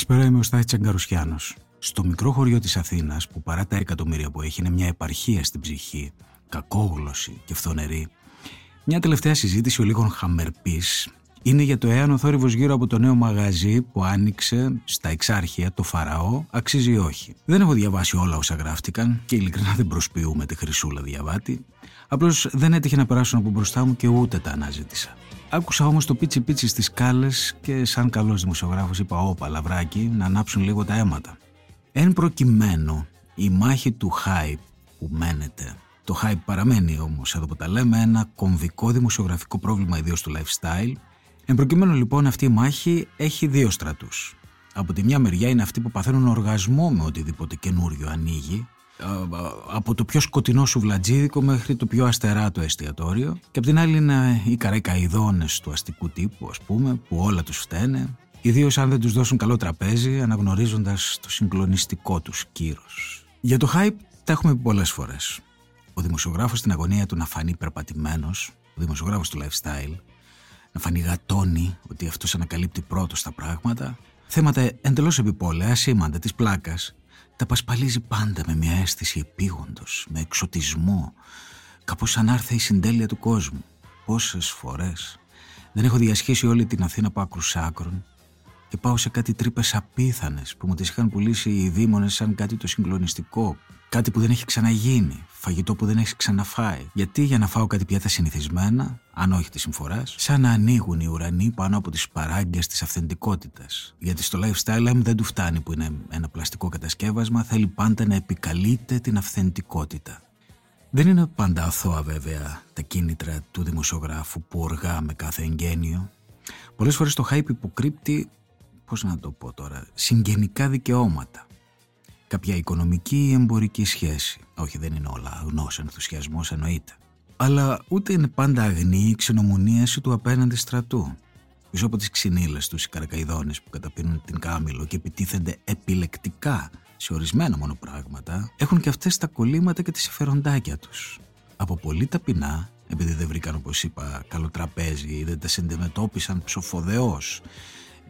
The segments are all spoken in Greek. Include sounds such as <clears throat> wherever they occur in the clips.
Καλησπέρα, είμαι ο Στάθης Τσαγκαρουσιάνος. Στο μικρό χωριό της Αθήνας, που παρά τα εκατομμύρια που έχει, είναι μια επαρχία στην ψυχή, κακόγλωση και φθονερή, μια τελευταία συζήτηση ο λίγων χαμερπής είναι για το εάν ο θόρυβος γύρω από το νέο μαγαζί που άνοιξε στα εξάρχεια, το Φαραώ, αξίζει ή όχι. Δεν έχω διαβάσει όλα όσα γράφτηκαν και ειλικρινά δεν προσποιούμε τη χρυσούλα διαβάτη. Απλώς δεν έτυχε να περάσουν από μπροστά μου και ούτε τα αναζήτησα. Άκουσα όμως το πίτσι πίτσι στις κάλες και σαν καλός δημοσιογράφος είπα: Ωπα, λαβράκι, να ανάψουν λίγο τα αίματα. Εν προκειμένου, η μάχη του hype που μένεται. Το hype παραμένει όμως, εδώ που τα λέμε, ένα κομβικό δημοσιογραφικό πρόβλημα, ιδίως του lifestyle. Εν προκειμένου λοιπόν, αυτή η μάχη έχει δύο στρατούς. Από τη μια μεριά είναι αυτοί που παθαίνουν οργασμό με οτιδήποτε καινούριο ανοίγει, από το πιο σκοτεινό σουβλατζίδικο μέχρι το πιο αστεράτο εστιατόριο και από την άλλη είναι οι καραϊκαειδόνες του αστικού τύπου ας πούμε που όλα τους φταίνε ιδίως αν δεν τους δώσουν καλό τραπέζι αναγνωρίζοντας το συγκλονιστικό τους κύρος. Για το hype τα έχουμε πει πολλές φορές. Ο δημοσιογράφος στην αγωνία του να φανεί περπατημένος, ο δημοσιογράφος του lifestyle, να φανεί γατώνει ότι αυτός ανακαλύπτει πρώτος τα πράγματα, θέματα εντελώς επιπόλαια, σήμαντα της πλάκας, τα πασπαλίζει πάντα με μια αίσθηση επίγοντος, με εξωτισμό, κάπως σαν άρθε η συντέλεια του κόσμου. Πόσες φορές δεν έχω διασχίσει όλη την Αθήνα από άκρου άκρων και πάω σε κάτι τρύπες απίθανες που μου τις είχαν πουλήσει οι δήμονες σαν κάτι το συγκλονιστικό. Κάτι που δεν έχει ξαναγίνει. Φαγητό που δεν έχει ξαναφάει. Γιατί; Για να φάω κάτι πια τα συνηθισμένα, αν όχι τη συμφοράς, σαν να ανοίγουν οι ουρανοί πάνω από τις παράγκες της αυθεντικότητας. Γιατί στο lifestyle δεν του φτάνει που είναι ένα πλαστικό κατασκεύασμα, θέλει πάντα να επικαλείται την αυθεντικότητα. Δεν είναι πάντα αθώα βέβαια τα κίνητρα του δημοσιογράφου που οργά με κάθε εγγένειο. Πολλές φορές το hype υποκρύπτει πώς να το πω τώρα, συγγενικά δικαιώματα. Κάποια οικονομική ή εμπορική σχέση. Όχι, δεν είναι όλα αγνός ενθουσιασμός εννοείται. Αλλά ούτε είναι πάντα αγνή η ξενομονίαση του απέναντι στρατού. Πίσω από τις ξυνήλες τους οι καρακαϊδόνες που καταπίνουν την κάμιλο και επιτίθενται επιλεκτικά σε ορισμένα μόνο πράγματα, έχουν και αυτές τα κολλήματα και τις εφεροντάκια τους. Από πολύ ταπεινά, επειδή δεν βρήκαν όπως είπα καλό τραπέζι ή δεν τα αντιμετώπισαν ψοφοδεώς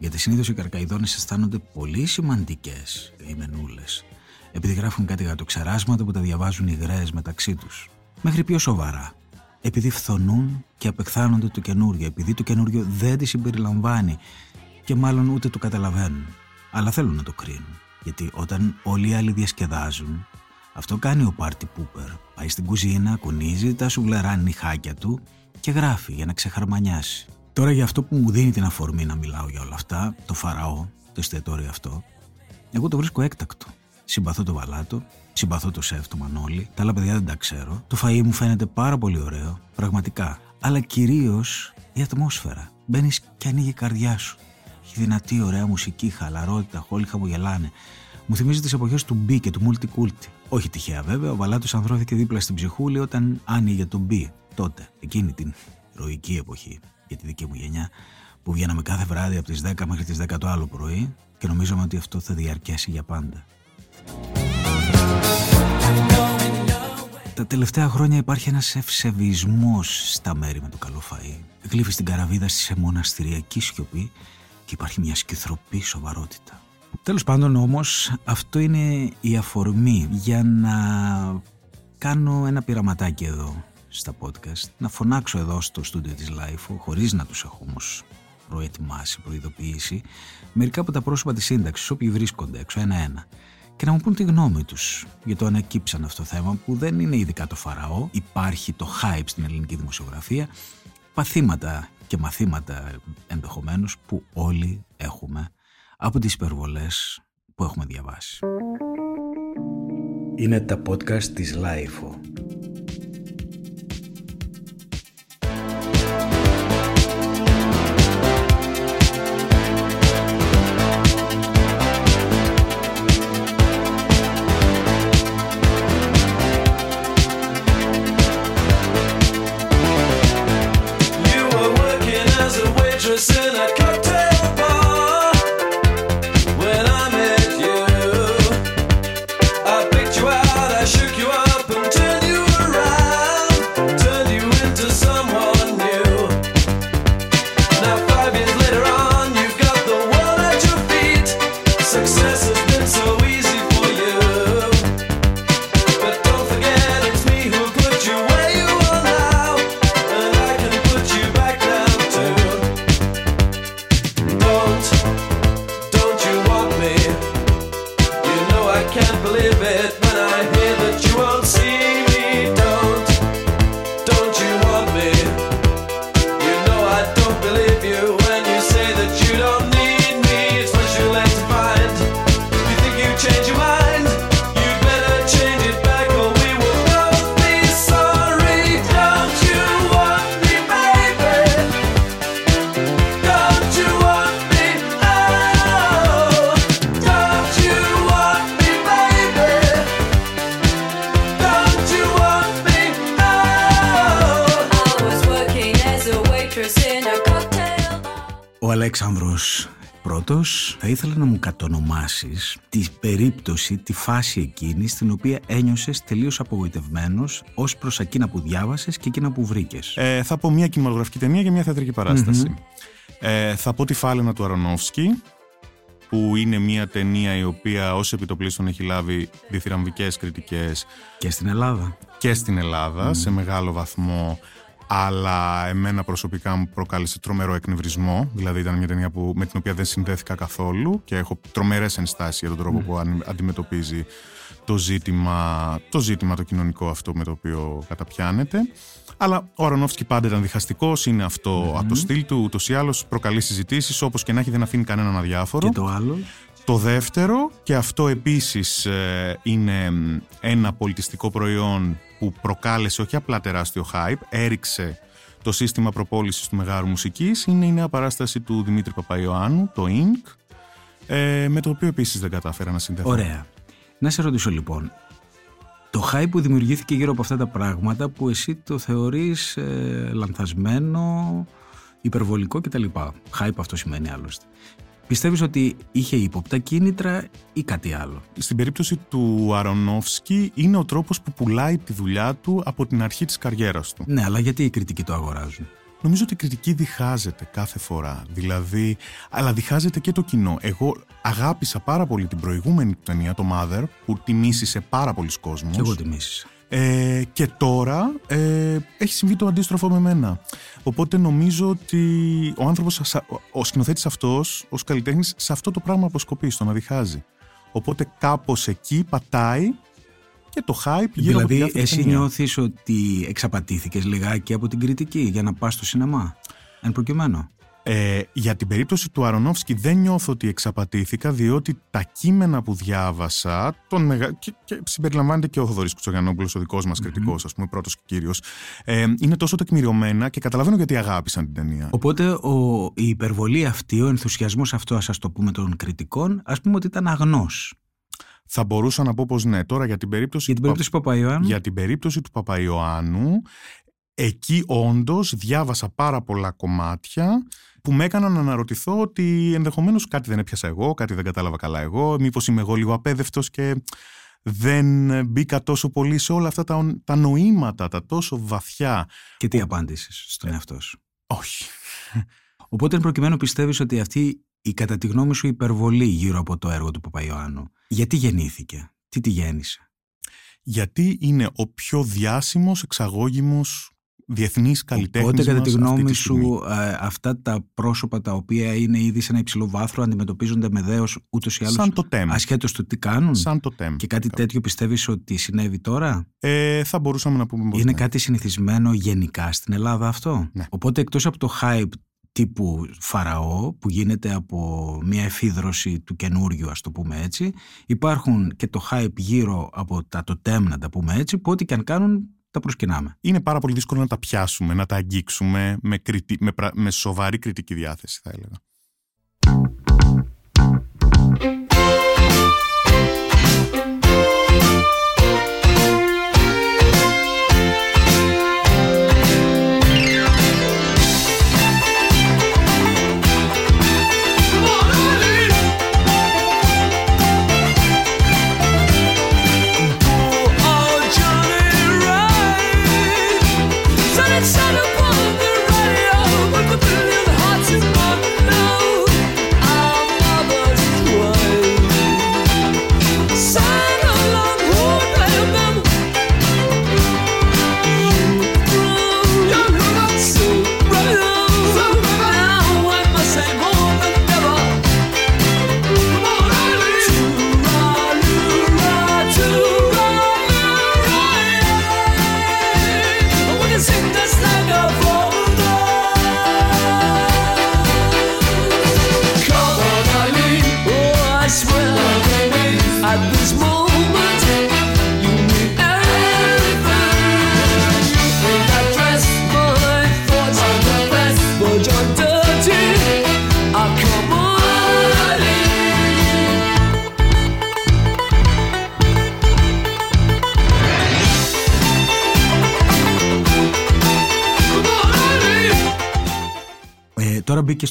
γιατί συνήθως οι καρκαϊδόνες αισθάνονται πολύ σημαντικές οι μενούλες, επειδή γράφουν κάτι για το ξεράσματα που τα διαβάζουν οι γραίες μεταξύ τους. Μέχρι πιο σοβαρά, επειδή φθονούν και απεχθάνονται το καινούριο, επειδή το καινούριο δεν τη συμπεριλαμβάνει και μάλλον ούτε το καταλαβαίνουν. Αλλά θέλουν να το κρίνουν. Γιατί όταν όλοι οι άλλοι διασκεδάζουν, αυτό κάνει ο Πάρτι Πούπερ. Πάει στην κουζίνα, κουνίζει τα σουβλερά νυχάκια του και γράφει για να ξεχαρμανιάσει. Τώρα για αυτό που μου δίνει την αφορμή να μιλάω για όλα αυτά, το φαραώ, το εστιατόριο αυτό, εγώ το βρίσκω έκτακτο. Συμπαθώ το βαλάτο, συμπαθώ το σεφ του Μανώλη, τα άλλα παιδιά δεν τα ξέρω. Το φαΐ μου φαίνεται πάρα πολύ ωραίο, πραγματικά. Αλλά κυρίως η ατμόσφαιρα. Μπαίνεις και ανοίγει η καρδιά σου. Έχει δυνατή, ωραία μουσική, χαλαρότητα, όλοι χαμογελάνε. Μου θυμίζει τις εποχές του Μπι και του Multiculti. Όχι τυχαία βέβαια, ο Βαλάτος ανδρώθηκε δίπλα στην ψυχούλη όταν άνοιγε τον Μπι. Τότε, εκείνη την ηρωική εποχή για τη δική μου γενιά που βγαίναμε κάθε βράδυ από τις 10 μέχρι τις 10 το άλλο πρωί και νομίζαμε ότι αυτό θα διαρκέσει για πάντα. Τα τελευταία χρόνια υπάρχει ένας ευσεβισμός στα μέρη με το καλό φαΐ. Γλύφει στην καραβίδα σε μοναστηριακή σιωπή και υπάρχει μια σκυθροπή σοβαρότητα. Τέλος πάντων όμως αυτό είναι η αφορμή για να κάνω ένα πειραματάκι εδώ στα podcast, να φωνάξω εδώ στο στούντιο της Life, χωρίς να τους έχω όμως προετοιμάσει, προειδοποιήσει, μερικά από τα πρόσωπα της σύνταξης, όποιοι βρίσκονται έξω ένα-ένα, και να μου πούν τη γνώμη τους για το ανακύψαν αυτό το θέμα που δεν είναι ειδικά το φαραώ, υπάρχει το hype στην ελληνική δημοσιογραφία, παθήματα και μαθήματα ενδεχομένως που όλοι έχουμε από τις υπερβολές που έχουμε διαβάσει. Είναι τα podcast της Life. Ο Αλέξανδρος Πρώτος, θα ήθελα να μου κατονομάσεις τη περίπτωση, τη φάση εκείνη στην οποία ένιωσες τελείως απογοητευμένος ως προς εκείνα που διάβασες και εκείνα που βρήκες. Ε, θα πω μια κινηματογραφική ταινία και μια θεατρική Ε, θα πω τη Φάλαινα του Αρονόφσκι, που είναι μια ταινία η οποία ως επιτοπλίστων έχει λάβει διθυραμβικές κριτικές. Και στην Ελλάδα. Και στην Ελλάδα, σε μεγάλο βαθμό αλλά εμένα προσωπικά μου προκάλεσε τρομερό εκνευρισμό. Δηλαδή, ήταν μια ταινία που, με την οποία δεν συνδέθηκα καθόλου και έχω τρομερές ενστάσεις για τον τρόπο που αντιμετωπίζει το ζήτημα, το ζήτημα το κοινωνικό αυτό με το οποίο καταπιάνεται. Αλλά ο Αρονόφσκι πάντα ήταν διχαστικός, είναι αυτό από το στυλ του, ούτως ή άλλως προκαλεί συζητήσεις, όπως και να έχει δεν αφήνει κανέναν αδιάφορο. Και το άλλο. Το δεύτερο, και αυτό επίσης ε, είναι ένα πολιτιστικό προϊόν που προκάλεσε όχι απλά τεράστιο hype, έριξε το σύστημα προπόλησης του Μεγάρου Μουσικής, είναι η νέα παράσταση του Δημήτρη Παπαϊωάννου, το INC, ε, με το οποίο επίσης δεν κατάφερα να συνδεθώ. Ωραία. Να σε ρωτήσω λοιπόν, το hype που δημιουργήθηκε γύρω από αυτά τα πράγματα που εσύ το θεωρείς ε, λανθασμένο, υπερβολικό κτλ. Hype αυτό σημαίνει άλλωστε. Πιστεύεις ότι είχε ύποπτα κίνητρα ή κάτι άλλο; Στην περίπτωση του Αρονόφσκι είναι ο τρόπος που πουλάει τη δουλειά του από την αρχή της καριέρας του. Ναι, αλλά γιατί οι κριτικοί το αγοράζουν; Νομίζω ότι η κριτική διχάζεται κάθε φορά. Δηλαδή, αλλά διχάζεται και το κοινό. Εγώ αγάπησα πάρα πολύ την προηγούμενη ταινία, το Mother, που τιμήσει πάρα πολλοί κόσμος. Και εγώ τιμήσει. Ε, και τώρα ε, έχει συμβεί το αντίστροφο με μένα. Οπότε νομίζω ότι ο άνθρωπος, ο σκηνοθέτης αυτός, ως καλλιτέχνης, σε αυτό το πράγμα αποσκοπεί, στο να διχάζει. Οπότε κάπως εκεί πατάει και το hype γύρω δηλαδή, από τη εσύ νιώθεις ότι εξαπατήθηκες λιγάκι από την κριτική για να πας στο σινεμά, εν προκειμένου; Ε, για την περίπτωση του Αρονόφσκι δεν νιώθω ότι εξαπατήθηκα διότι τα κείμενα που διάβασα τον μεγα... και, και συμπεριλαμβάνεται και ο Θοδωρής Κουτσογιανόπουλος ο δικός μας mm-hmm. κριτικός ας πούμε πρώτος και κύριος ε, είναι τόσο τεκμηριωμένα και καταλαβαίνω γιατί αγάπησαν την ταινία. Οπότε ο, η υπερβολή αυτή, ο ενθουσιασμός αυτό ας το πούμε των κριτικών ας πούμε ότι ήταν αγνός. Θα μπορούσα να πω πως ναι. Τώρα για την περίπτωση, για την περίπτωση του Παπαϊωάννου. Για την περίπτωση του Παπαϊωάννου εκεί όντως διάβασα πάρα πολλά κομμάτια που με έκαναν να αναρωτηθώ ότι ενδεχομένως κάτι δεν έπιασα εγώ, κάτι δεν κατάλαβα καλά εγώ, μήπως είμαι εγώ λίγο απέδευτος και δεν μπήκα τόσο πολύ σε όλα αυτά τα, τα νοήματα, τα τόσο βαθιά. Και τι απάντησες στον εαυτό σου; Όχι. Οπότε προκειμένου πιστεύεις ότι αυτή η κατά τη γνώμη σου υπερβολή γύρω από το έργο του Παπαϊωάννου, γιατί γεννήθηκε, τι τη γέννησε; Γιατί είναι ο πιο διάσημος, εξαγώγημος διεθνή καλλιτέχνης. Οπότε, κατά τη γνώμη σου, ε, αυτά τα πρόσωπα τα οποία είναι ήδη σε ένα υψηλό βάθρο αντιμετωπίζονται με δέος ούτως ή άλλως. Σαν το τέμ. Ασχέτως του τι κάνουν; Σαν το τέμ. Και κάτι τέτοιο πιστεύεις ότι συνέβη τώρα; Ε, θα μπορούσαμε να πούμε. Είναι ναι. κάτι συνηθισμένο γενικά στην Ελλάδα αυτό; Ναι. Οπότε εκτός από το hype τύπου Φαραώ που γίνεται από μια εφίδρωση του καινούριου ας το πούμε έτσι υπάρχουν και το hype γύρω από τα τοτέμ να τα πούμε έτσι που ό,τι και αν κάνουν τα προσκυνάμε. Είναι πάρα πολύ δύσκολο να τα πιάσουμε, να τα αγγίξουμε με, κριτι... με, με σοβαρή κριτική διάθεση, θα έλεγα.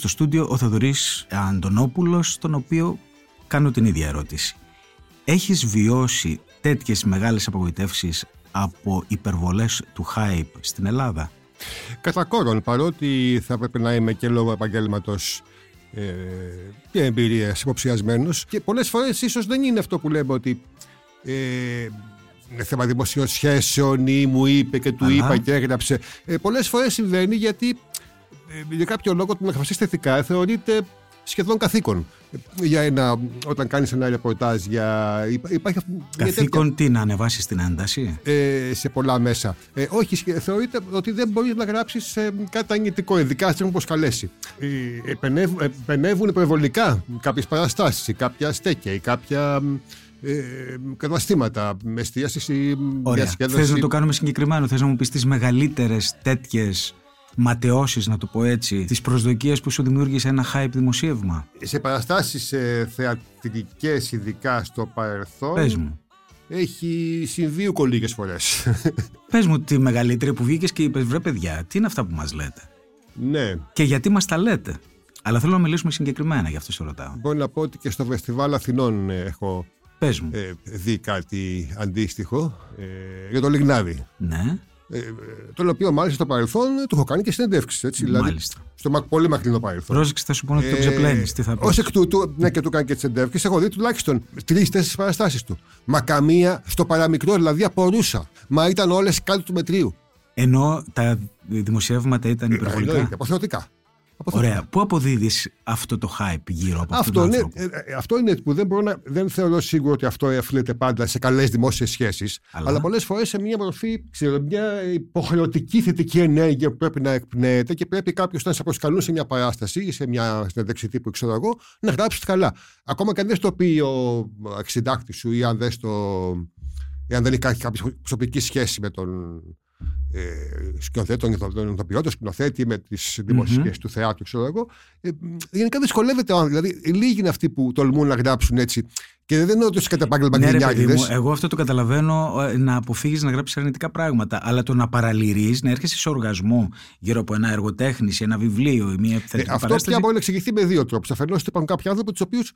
Στο στούντιο ο Θοδωρής Αντωνόπουλος, τον οποίο κάνω την ίδια ερώτηση. Έχεις βιώσει τέτοιες μεγάλες απογοητεύσεις από υπερβολές του hype στην Ελλάδα; Κατά κόρον, παρότι θα έπρεπε να είμαι και λόγω επαγγέλματος ε, και εμπειρίας υποψιασμένος. Και πολλές φορές ίσως δεν είναι αυτό που λέμε ότι ε, είναι θέμα δημοσίων σχέσεων ή μου είπε και του είπα και έγραψε. Ε, πολλές φορές συμβαίνει γιατί ε, για κάποιο λόγο το να εκφραστεί θετικά θεωρείται σχεδόν καθήκον. Για ένα, όταν κάνεις ένα ρεπορτάζ για. Υπάρχει, καθήκον τι, να ανεβάσεις την ένταση; Ε, σε πολλά μέσα. Ε, όχι, θεωρείται ότι δεν μπορείς να γράψεις ε, κάτι αγνητικό, ειδικά σε έχουν καλέσει. Ε, επενεύουν, επενεύουν υπερβολικά κάποιες παραστάσεις, κάποια στέκια ή κάποια ε, καταστήματα με εστίασης ή διασκέδαση. Θες να το κάνουμε συγκεκριμένο, θες να μου πεις τις μεγαλύτερες τέτοιες ματαιώσεις να το πω έτσι τις προσδοκίες που σου δημιούργησε ένα hype δημοσίευμα; Σε παραστάσεις ε, θεατρικές ειδικά στο παρελθόν Πες μου έχει συμβεί ούκο λίγες φορές <laughs> Πες μου τη μεγαλύτερη που βγήκες και είπες βρε παιδιά τι είναι αυτά που μας λέτε; Ναι Και γιατί μας τα λέτε; Αλλά θέλω να μιλήσουμε συγκεκριμένα, γι' αυτό σε ρωτάω. Μπορώ να πω ότι και στο Φεστιβάλ Αθηνών έχω Πες μου. Ε, δει κάτι αντίστοιχο ε, για το Λιγνάδι. Ναι. Ε, τον οποίο μάλιστα στο παρελθόν του έχω κάνει και συνεντεύξει. Έτσι, δηλαδή, μάλιστα. στο πολύ μακρινό παρελθόν. Πρόσεξε, θα σου πούνε ότι το ε, ξεπλένεις. Τι θα πεις. Ω εκ τούτου, ναι, και του κάνει και τι συνεντεύξει, έχω δει τουλάχιστον τρει-τέσσερι παραστάσεις του. Μα καμία στο παραμικρό, δηλαδή απορούσα. Μα ήταν όλες κάτω του μετρίου. Ενώ τα δημοσιεύματα ήταν ε, υπερβολικά. Ε, αποθεωτικά. Ωραία. Πού αποδίδεις αυτό το hype γύρω από αυτό αυτό είναι, ε, αυτό είναι που δεν, μπορώ να, δεν θεωρώ σίγουρο ότι αυτό οφείλεται πάντα σε καλές δημόσιες σχέσεις. Αλλά, αλλά πολλές φορές σε μια μορφή, ξέρω, μια υποχρεωτική θετική ενέργεια που πρέπει να εκπνέεται και πρέπει κάποιος να σε προσκαλούν σε μια παράσταση ή σε μια συνέντευξη τύπου, ξέρω εγώ, να γράψει καλά. Ακόμα και αν δεν στο πει ο αξιντάκτης σου ή αν δεν, στο, ή αν δεν υπάρχει κάποια προσωπική σχέση με τον ε, σκηνοθέτη, τον ηθοποιό, τον σκηνοθέτη με τις δημοσίες του θεάτρου, ξέρω εγώ. Ε, γενικά δυσκολεύεται ο άνθρωπος. Δηλαδή, λίγοι είναι αυτοί που τολμούν να γράψουν έτσι. Και δεν είναι ότι κατά επάγγελμα ναι, Εγώ αυτό το καταλαβαίνω ε, να αποφύγεις να γράψεις αρνητικά πράγματα. Αλλά το να παραλυρείς, να έρχεσαι σε οργασμό γύρω από ένα εργοτέχνη, ένα βιβλίο ή μια επιθετική ε, Αυτό πια μπορεί να εξηγηθεί με δύο τρόπους. Αφενός, ότι υπάρχουν κάποιοι άνθρωποι τους οποίους.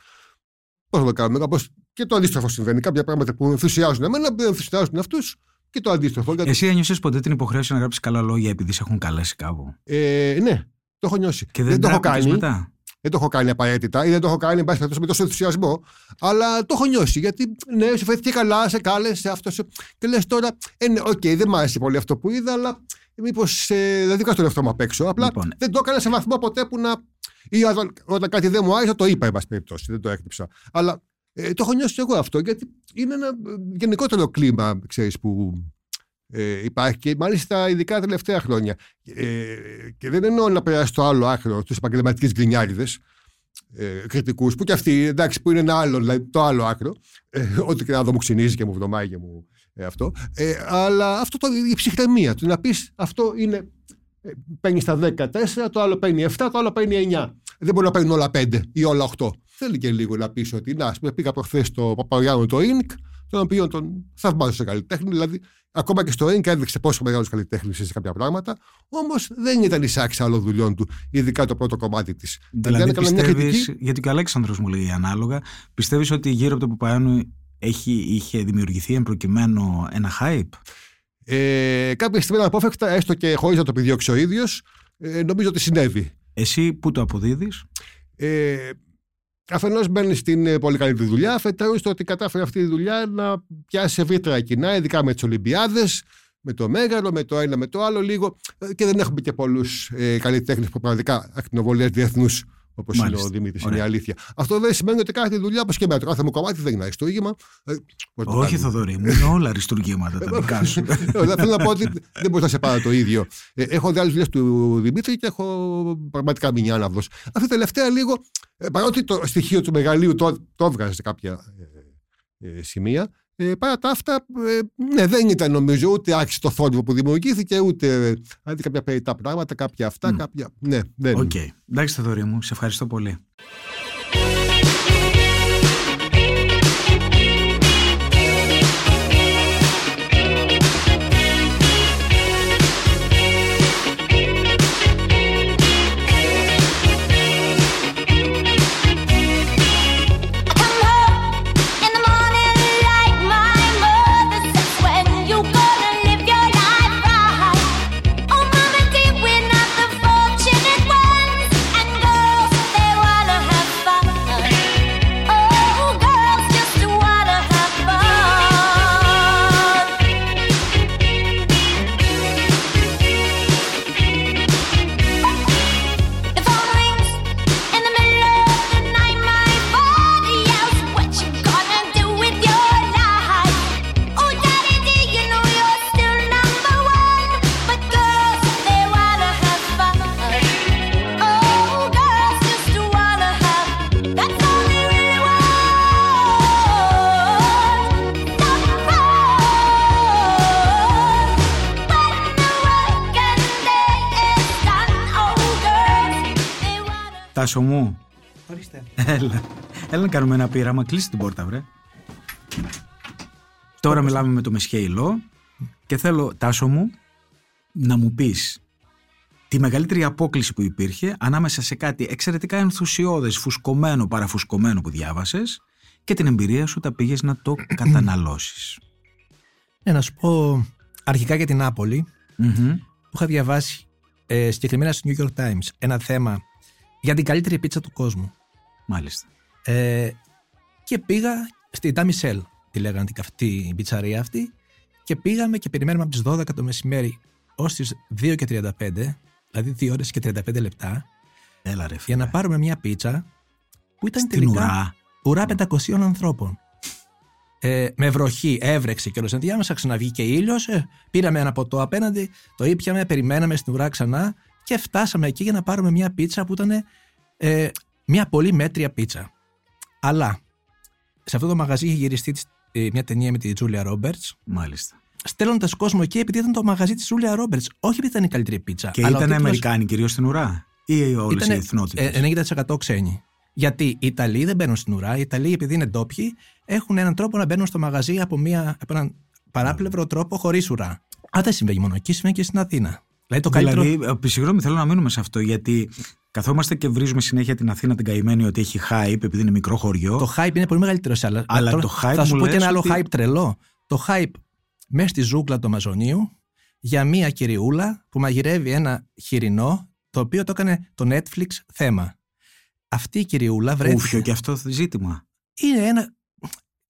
Πώς να το κάνουμε, κάπως. Και το αντίστροφο συμβαίνει. Κάποια πράγματα που ενθουσιάζουν εμένα δεν ενθουσιάζουν αυτούς και το αντίστοιχο. Εσύ ένιωσες ποτέ την υποχρέωση να γράψεις καλά λόγια επειδή σε έχουν καλέσει κάπου; Ε, ναι, το έχω νιώσει. Και δεν, το έχω κάνει. Μετά; Δεν το έχω κάνει απαραίτητα ή δεν το έχω κάνει με τόσο ενθουσιασμό. Αλλά το έχω νιώσει. Γιατί ναι, σου φέρθηκε καλά, σε κάλεσε αυτό. Σε... Και λες τώρα, ε, ναι, οκ, δεν μ' άρεσε πολύ αυτό που είδα, αλλά μήπως ε, δεν δικά τον εαυτό μου απ' έξω. Απλά λοιπόν. δεν το έκανα σε βαθμό ποτέ που να. ή όταν, όταν κάτι δεν μου άρεσε, το είπα, εν πάση περιπτώσει. Δεν το έκρυψα. Αλλά ε, το έχω νιώσει εγώ αυτό, γιατί είναι ένα ε, γενικότερο κλίμα, ξέρεις, που ε, υπάρχει και μάλιστα ειδικά τα τελευταία χρόνια. Ε, και δεν εννοώ να περάσει το άλλο άκρο, του επαγγελματικές γκρινιάριδες, ε, κριτικούς, που και αυτοί, εντάξει, που είναι ένα άλλο, δηλαδή το άλλο άκρο, ε, ό,τι και να δω μου ξυνίζει και μου βδομάει και μου ε, αυτό. Ε, αλλά αυτό το, η ψυχραιμία του, να πεις αυτό είναι. Ε, παίρνεις στα 14, το άλλο παίρνει 7, το άλλο παίρνει 9. Δεν μπορεί να παίρνουν όλα 5 ή όλα 8. Θέλει και λίγο να πει ότι, να, πούμε, πήγα προχθές στο Παπαγιάννου το ΙΝΚ, τον οποίο τον θαυμάζω σε καλλιτέχνη. Δηλαδή, ακόμα και στο ΙΝΚ έδειξε πόσο μεγάλος καλλιτέχνης σε κάποια πράγματα. Όμως δεν ήταν εισάξει άλλων δουλειών του, ειδικά το πρώτο κομμάτι της. Δηλαδή, δηλαδή πιστεύεις, γιατί και ο Αλέξανδρος μου λέει ανάλογα, πιστεύεις ότι γύρω από το Παπαγιάννου έχει, είχε δημιουργηθεί εμπροκειμένο ένα hype; Ε, κάποια στιγμή αναπόφευκτα, έστω και χωρίς να το επιδιώξει ο ίδιος, ε, νομίζω ότι συνέβη. Εσύ πού το αποδίδεις; Ε, Αφενός μπαίνει στην ε, πολύ καλή δουλειά, αφετέρου στο ότι κατάφερε αυτή τη δουλειά να πιάσει ευρύτερα κοινά, ειδικά με τις Ολυμπιάδες, με το Μέγαρο, με το ένα, με το άλλο λίγο. Ε, και δεν έχουμε και πολλούς ε, καλλιτέχνες που πραγματικά ακτινοβολίες διεθνούς Όπως είναι ο Δημήτρης, είναι η αλήθεια. Αυτό δεν σημαίνει ότι κάθε δουλειά όπω και με το κάθε μου κομμάτι δεν είναι αριστούργημα. Ε, Όχι, Θοδωρή, μου είναι όλα αριστούργήματα τα δικά σου. <laughs> Θέλω να πω ότι δεν μπορεί να σε πάρει το ίδιο. Ε, έχω δει άλλες δουλειές του Δημήτρη και έχω πραγματικά μείνει άναυδος. Αυτή τελευταία λίγο, ε, παρότι το στοιχείο του μεγαλείου το, το έβγαζε σε κάποια σημεία, ε, παρά τα αυτά, ε, ναι, δεν ήταν νομίζω ούτε άξιο το θόρυβο που δημιουργήθηκε, ούτε δηλαδή κάποια περιτά πράγματα, κάποια αυτά, mm. κάποια. Ναι, δεν. Ok. Okay. Εντάξει, Θοδωρή μου, σε ευχαριστώ πολύ. Μου, Ορίστε. έλα. Έλα να κάνουμε ένα πείραμα. Κλείσε την πόρτα, βρε. Τώρα μιλάμε με το Μεσχέιλο και θέλω, Τάσο μου, να μου πεις τη μεγαλύτερη απόκληση που υπήρχε ανάμεσα σε κάτι εξαιρετικά ενθουσιώδες, φουσκωμένο, παραφουσκωμένο που διάβασες και την εμπειρία σου τα πήγες να το <clears throat> καταναλώσεις. Ναι, να σου πω αρχικά για την Νάπολη. Μμμ. που είχα διαβάσει ε, συγκεκριμένα στο New York Times ένα θέμα για την καλύτερη πίτσα του κόσμου. Μάλιστα. Ε, και πήγα στη Τα Μισελ, τη λέγανε την καυτή η πιτσαρία αυτή, και πήγαμε και περιμένουμε από τις 12 το μεσημέρι ως τις 2 και 35, δηλαδή 2 ώρες και 35 λεπτά, Έλα ρε για φίλε. να πάρουμε μια πίτσα που ήταν Στην τελικά ουρά. ουρά 500 ανθρώπων. Ε, με βροχή, έβρεξε και όλο ενδιάμεσα, ξαναβγήκε ήλιος. Ε, πήραμε ένα ποτό απέναντι, το ήπιαμε, περιμέναμε στην ουρά ξανά και φτάσαμε εκεί για να πάρουμε μια πίτσα που ήταν ε, μια πολύ μέτρια πίτσα. Αλλά σε αυτό το μαγαζί είχε γυριστεί ε, μια ταινία με τη Τζούλια Ρόμπερτς, Μάλιστα. στέλνοντας κόσμο εκεί επειδή ήταν το μαγαζί της Τζούλια Ρόμπερτς. Όχι επειδή ήταν η καλύτερη πίτσα. Και αλλά ο ήταν τίτλος- Αμερικάνοι κυρίως στην ουρά ή όλες οι Ήτανε, εθνότητες; ε, 90% ξένοι. Γιατί οι Ιταλοί δεν μπαίνουν στην ουρά. Οι Ιταλοί, επειδή είναι ντόπιοι, έχουν έναν τρόπο να μπαίνουν στο μαγαζί από, μια, από έναν παράπλευρο τρόπο χωρίς ουρά. Α, δεν συμβαίνει μόνο εκεί, συμβαίνει και στην Αθήνα. Δηλαδή το καλύτερο. Δηλαδή, ε, συγγνώμη, θέλω να μείνουμε σε αυτό γιατί καθόμαστε και βρίζουμε συνέχεια την Αθήνα την καημένη ότι έχει hype επειδή είναι μικρό χωριό. Το hype είναι πολύ μεγαλύτερο σε άλλα. Αλλά Τώρα το hype Θα σου μου πω και λες ένα άλλο ότι- hype τρελό. Το hype μέσα στη ζούγκλα του Αμαζονίου για μία κυριούλα που μαγειρεύει ένα χοιρινό το οποίο το έκανε το Netflix θέμα. Αυτή η κυριούλα βρέθηκε. Ούφιο και αυτό το ζήτημα. είναι ένα.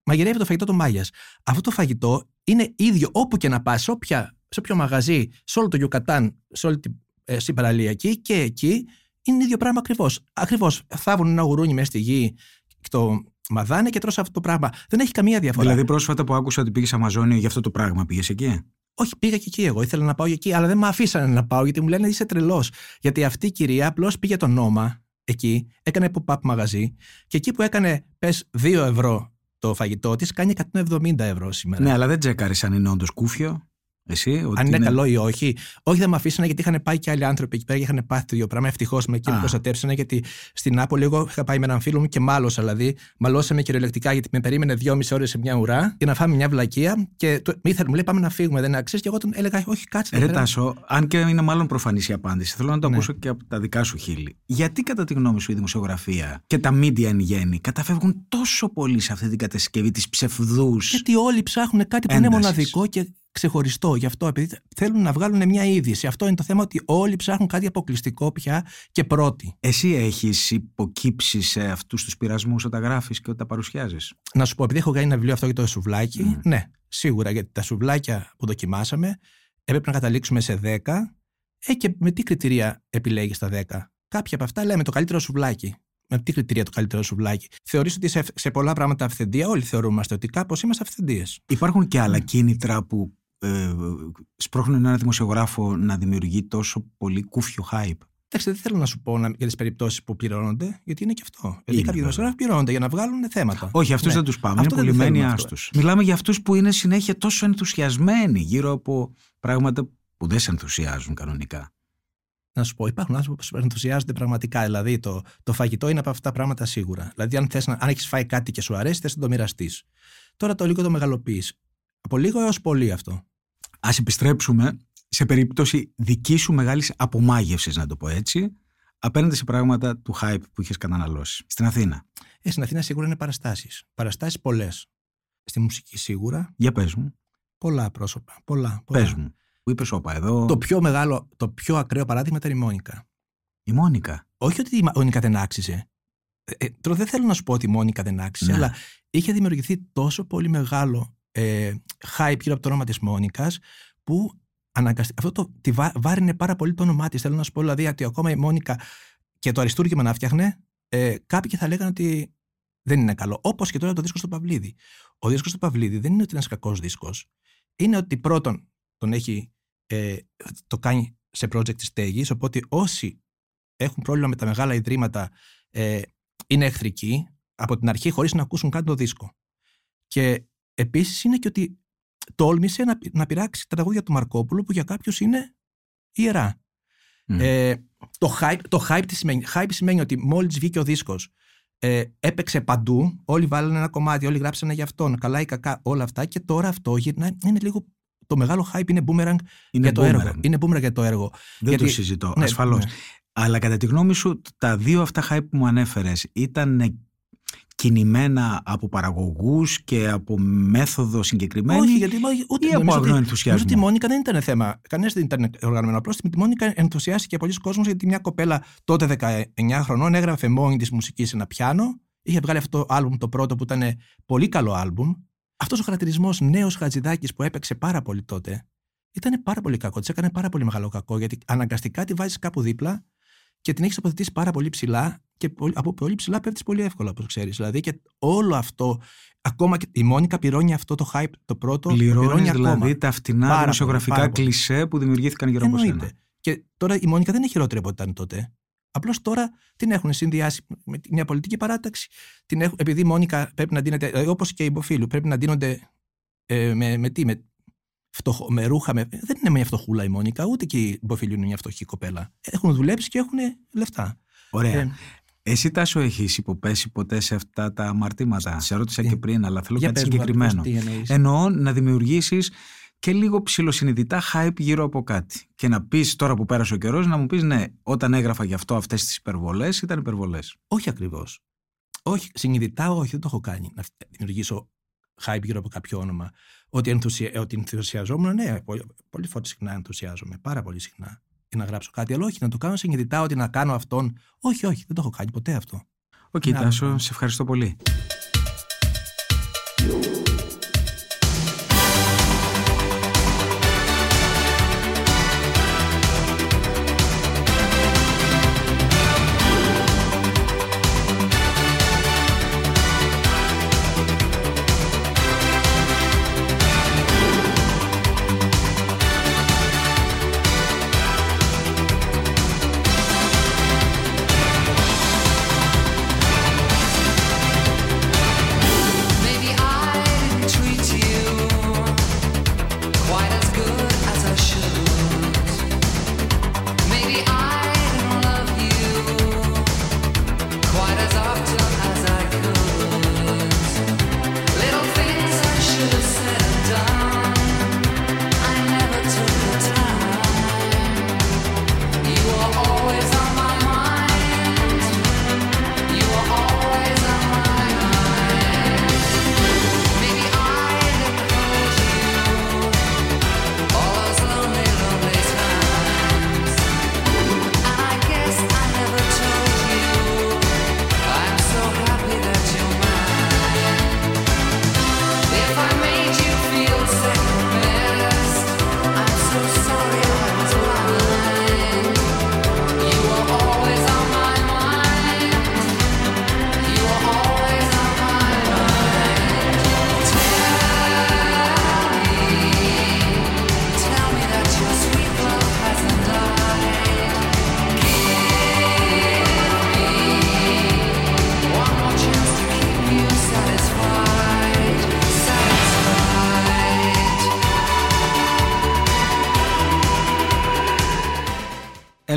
Μαγειρεύει το φαγητό του Μάγιας. Αυτό το φαγητό είναι ίδιο όπου και να πας, σε, όποια- σε όποιο μαγαζί, σε όλο το Γιουκατάν, σε όλη την ε, στην παραλιακή και εκεί είναι ίδιο πράγμα ακριβώς. Ακριβώς. Θάβουν ένα γουρούνι μέσα στη γη και το μαδάνε και τρως αυτό το πράγμα. Δεν έχει καμία διαφορά. Δηλαδή, πρόσφατα που άκουσα ότι πήγες Αμαζόνιο για αυτό το πράγμα, πήγες εκεί; Όχι, πήγα και εκεί εγώ. Ήθελα να πάω εκεί, αλλά δεν με αφήσανε να πάω γιατί μου λένε είσαι τρελός. Γιατί αυτή η κυρία απλώς πήγε το νόμα εκεί, έκανε pop-up μαγαζί και εκεί που έκανε πες 2 ευρώ το φαγητό της, κάνει 170 ευρώ σήμερα. Ναι, αλλά δεν τσέκαρε αν είναι όντως κούφιο. Εσύ, ότι Αν είναι, καλό ή όχι. Όχι, δεν με αφήσανε γιατί είχαν πάει και άλλοι άνθρωποι εκεί πέρα και είχαν πάθει το ίδιο πράγμα. Ευτυχώς με εκεί Α. με προστατεύσανε γιατί στην Νάπολη εγώ είχα πάει με έναν φίλο μου και μάλωσα δηλαδή. Μαλώσαμε κυριολεκτικά γιατί με περίμενε δυόμιση ώρες σε μια ουρά για να φάμε μια βλακεία και του, ήθελε, μου λέει πάμε να φύγουμε, δεν αξίζει. Και εγώ τον έλεγα, Όχι, κάτσε. Ρε εδώ πέρα». Τάσο, αν και είναι μάλλον προφανής η απάντηση, θέλω να το Ναι. ακούσω και από τα δικά σου χείλη. Γιατί κατά τη γνώμη σου η δημοσιογραφία και τα media εν γέννη καταφεύγουν τόσο πολύ σε αυτή την κατασκευή της ψευδούς. Γιατί όλοι ψάχνουν κάτι που είναι Έντασης; μοναδικό και ξεχωριστό. Γι' αυτό, επειδή θέλουν να βγάλουν μια είδηση. Αυτό είναι το θέμα ότι όλοι ψάχνουν κάτι αποκλειστικό πια και πρώτοι. Εσύ έχεις υποκύψει σε αυτούς τους πειρασμούς όταν γράφεις και όταν τα παρουσιάζεις; Να σου πω, επειδή έχω κάνει ένα βιβλίο αυτό για το σουβλάκι, Μμ. ναι, σίγουρα γιατί τα σουβλάκια που δοκιμάσαμε έπρεπε να καταλήξουμε σε 10. Ε, και με τι κριτηρία επιλέγεις τα 10. Κάποια από αυτά λέμε το καλύτερο σουβλάκι. Με τι κριτηρία το καλύτερο σουβλάκι; Θεωρείς ότι σε, σε πολλά πράγματα αυθεντία, όλοι θεωρούμαστε ότι κάπως είμαστε αυθεντίες. Υπάρχουν και Ναι. άλλα κίνητρα που ε, σπρώχνουν έναν δημοσιογράφο να δημιουργεί τόσο πολύ κούφιο hype. Εντάξει, δεν θέλω να σου πω να, για τις περιπτώσεις που πληρώνονται, γιατί είναι και αυτό. Γιατί Είναι, κάποιοι βέβαια. δημοσιογράφοι πληρώνονται για να βγάλουν θέματα. Όχι, αυτούς Ναι. δεν τους πάμε. Αυτό είναι δεν το πουλημένοι θέλουμε αυτό. άστου. Μιλάμε για αυτούς που είναι συνέχεια τόσο ενθουσιασμένοι γύρω από πράγματα που δεν σε ενθουσιάζουν κανονικά. Να σου πω, υπάρχουν άνθρωποι που ενθουσιάζονται πραγματικά. Δηλαδή, το, το φαγητό είναι από αυτά τα πράγματα σίγουρα. Δηλαδή, αν, θες να- αν έχεις φάει κάτι και σου αρέσει, θες να το μοιραστείς. Τώρα το λίγο το μεγαλοποιείς. Από λίγο έως πολύ αυτό. Α επιστρέψουμε σε περίπτωση δική σου μεγάλης απομάγευσης, να το πω έτσι, απέναντι σε πράγματα του hype που είχες καταναλώσει. Στην Αθήνα. Ε, στην Αθήνα σίγουρα είναι παραστάσεις. Παραστάσεις πολλές. Στη μουσική σίγουρα. Για πες μου. Πολλά πρόσωπα. Πολλά. πολλά. Πες μου. Που είπες, Όπα, εδώ; Το πιο μεγάλο, το πιο ακραίο παράδειγμα ήταν η Μόνικα. Η Μόνικα; Όχι ότι η Μόνικα δεν άξιζε. Ε, ε, τώρα δεν θέλω να σου πω ότι η Μόνικα δεν άξιζε, Ναι. αλλά είχε δημιουργηθεί τόσο πολύ μεγάλο ε, hype γύρω από το όνομα της Μόνικας, που αναγκαστικά. Αυτό το, τη βά, βάρινε πάρα πολύ το όνομά της. Θέλω να σου πω δηλαδή ότι ακόμα η Μόνικα και το αριστούργημα να φτιάχνε, ε, κάποιοι θα λέγανε ότι δεν είναι καλό. Όπως και τώρα το δίσκος στο Παυλίδη. Ο δίσκος του Παυλίδη δεν είναι ότι είναι ένας κακός δίσκος. Είναι ότι πρώτον τον έχει, ε, το κάνει σε project της στέγη, οπότε όσοι έχουν πρόβλημα με τα μεγάλα ιδρύματα ε, είναι εχθρικοί από την αρχή χωρίς να ακούσουν καν το δίσκο. Και επίσης είναι και ότι τόλμησε να, να πειράξει τα τραγούδια του Μαρκόπουλου που για κάποιους είναι ιερά. Μμ. Ε, το hype, το hype τι σημαίνει. Hype σημαίνει ότι μόλις βγήκε ο δίσκος, ε, έπαιξε παντού, όλοι βάλανε ένα κομμάτι, όλοι γράψανε για αυτόν, καλά ή κακά, όλα αυτά και τώρα αυτό γυρνάει, είναι λίγο το μεγάλο hype είναι boomerang Είναι για το boomerang. έργο. Είναι boomerang για το έργο. Δεν Γιατί- το συζητώ, ναι, ασφαλώς. ναι. Αλλά κατά τη γνώμη σου, τα δύο αυτά hype που μου ανέφερες ήταν ε, κινημένα από παραγωγούς και από μέθοδο συγκεκριμένη Όχι, γιατί μα- ούτε ή από νομίζω ότι- αγνό Νομίζω ενθουσιασμό. ότι η Μόνικα δεν ήταν θέμα. Κανένας δεν ήταν οργανωμένο. Απλώς με τη Μόνικα ενθουσιάστηκε πολλοί κόσμος γιατί μια κοπέλα τότε 19 χρονών έγραφε μόνη της μουσικής σε ένα πιάνο. Είχε βγάλει αυτό το άλμπουμ το πρώτο που ήταν πολύ καλό άλμπουμ. Αυτός ο χαρακτηρισμός νέος Χατζηδάκης που έπαιξε πάρα πολύ τότε ήταν πάρα πολύ κακό. Της έκανε πάρα πολύ μεγάλο κακό γιατί αναγκαστικά τη βάζεις κάπου δίπλα και την έχεις τοποθετήσει πάρα πολύ ψηλά και πολύ- από πολύ ψηλά πέφτεις πολύ εύκολα, όπως ξέρεις. Δηλαδή και όλο αυτό, ακόμα και η Μόνικα πληρώνει αυτό το hype το πρώτο. το Πληρώνεις πληρώνει δηλαδή ακόμα. τα φτηνά Πάρα δημοσιογραφικά πολύ, πάρα πολύ. κλισέ που δημιουργήθηκαν γύρω από Εννοείται. σένα. Και τώρα η Μόνικα δεν είναι χειρότερη από ό,τι ήταν τότε. Απλώς τώρα την έχουν συνδυάσει με τη- μια πολιτική παράταξη. Την έχουν, επειδή η Μόνικα πρέπει να δίνεται, όπως και η Μποφίλου, πρέπει να δίνονται ε, με, με τι, με, φτωχο, με ρούχα. Με, δεν είναι μια φτωχούλα η Μόνικα, ούτε και η Μποφίλου είναι μια φτωχή κοπέλα. Έχουν δουλέψει και έχουν λεφτά. Ωραία. Ε, Εσύ Τάσο έχεις υποπέσει ποτέ σε αυτά τα αμαρτήματα; Σε ρώτησα Τι; και πριν, αλλά θέλω για κάτι πες μου συγκεκριμένο. ακριβώς τι εννοείς; Εννοώ να δημιουργήσεις και λίγο ψηλοσυνειδητά hype γύρω από κάτι. Και να πεις τώρα που πέρασε ο καιρός, να μου πεις ναι, όταν έγραφα γι' αυτό αυτές τις υπερβολές, ήταν υπερβολές. Όχι ακριβώς. Όχι, συνειδητά όχι, δεν το έχω κάνει. Να δημιουργήσω hype γύρω από κάποιο όνομα. Ότι, ενθουσια... ότι ενθουσιαζόμουν, ναι, πολύ, πολύ φορέ συχνά ενθουσιάζομαι. Πάρα πολύ συχνά. Για να γράψω κάτι. Αλλά όχι, να το κάνω συνειδητά ότι να κάνω αυτόν. Όχι, όχι, δεν το έχω κάνει ποτέ αυτό. Οκ, Ναι, Τάσο, ναι. σε ευχαριστώ πολύ.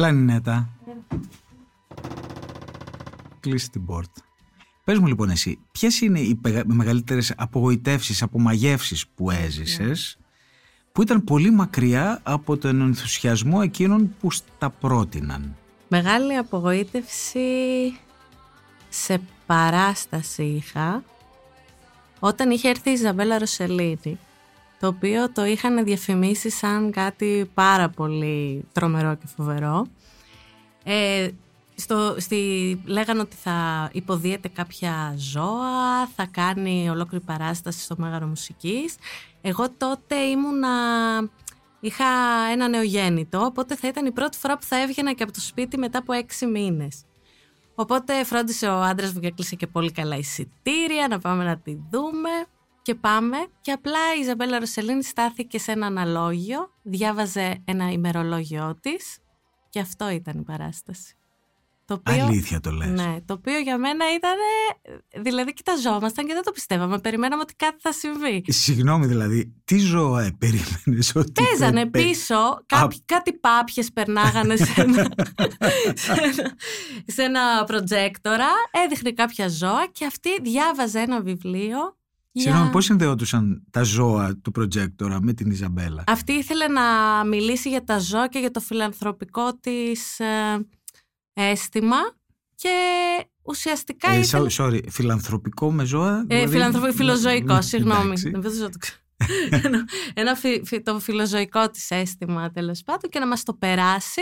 Έλα Νινέτα. Κλείσει την πόρτα. Πες μου λοιπόν εσύ, ποιες είναι οι πεγα- οι μεγαλύτερες απογοητεύσεις, απομαγεύσεις που έζησες που ήταν πολύ μακριά από τον ενθουσιασμό εκείνων που στα πρότειναν; Μεγάλη απογοήτευση σε παράσταση είχα όταν είχε έρθει η Ιζαμπέλα Ροσελίνη το οποίο το είχαν διαφημίσει σαν κάτι πάρα πολύ τρομερό και φοβερό. Ε, στο, στη, λέγανε ότι θα υποδίεται κάποια ζώα, θα κάνει ολόκληρη παράσταση στο Μέγαρο Μουσικής. Εγώ τότε ήμουνα, είχα ένα νεογέννητο, οπότε θα ήταν η πρώτη φορά που θα έβγαινα και από το σπίτι μετά από έξι μήνες. Οπότε φρόντισε ο άντρας μου και έκλεισε και πολύ καλά εισιτήρια, να πάμε να τη δούμε. Και πάμε και απλά η Ιζαμπέλα Ροσελίνη στάθηκε σε ένα αναλόγιο, διάβαζε ένα ημερολόγιο της και αυτό ήταν η παράσταση. Το οποίο, Αλήθεια το λες. Ναι, το οποίο για μένα ήταν. Δηλαδή, κοιταζόμασταν και δεν το πιστεύαμε. Περιμέναμε ότι κάτι θα συμβεί. Συγγνώμη δηλαδή, τι ζώα ε, περίμενες ότι θα Παίζανε υπέ- πίσω, κάποιοι, κάτι πάπιες περνάγανε σε ένα, σε ένα, σε ένα προτζέκτορα, έδειχνε κάποια ζώα και αυτή διάβαζε ένα βιβλίο. Για- Συγγνώμη, πώς συνδεόντουσαν τα ζώα του προτζέκτορα με την Ιζαμπέλα. Αυτή ήθελε να μιλήσει για τα ζώα και για το φιλανθρωπικό της ε, αίσθημα και ουσιαστικά Ε, ήθελε... so- sorry, φιλανθρωπικό με ζώα. Ε, δηλαδή- φιλανθρωπικό, φιλοζωικό, Ναι, συγγνώμη. εντάξει. Δεν μπορούσα να το ξέρω. <laughs> ένα ένα φι- φι- το φιλοζωικό της αίσθημα τέλος πάντων και να μας το περάσει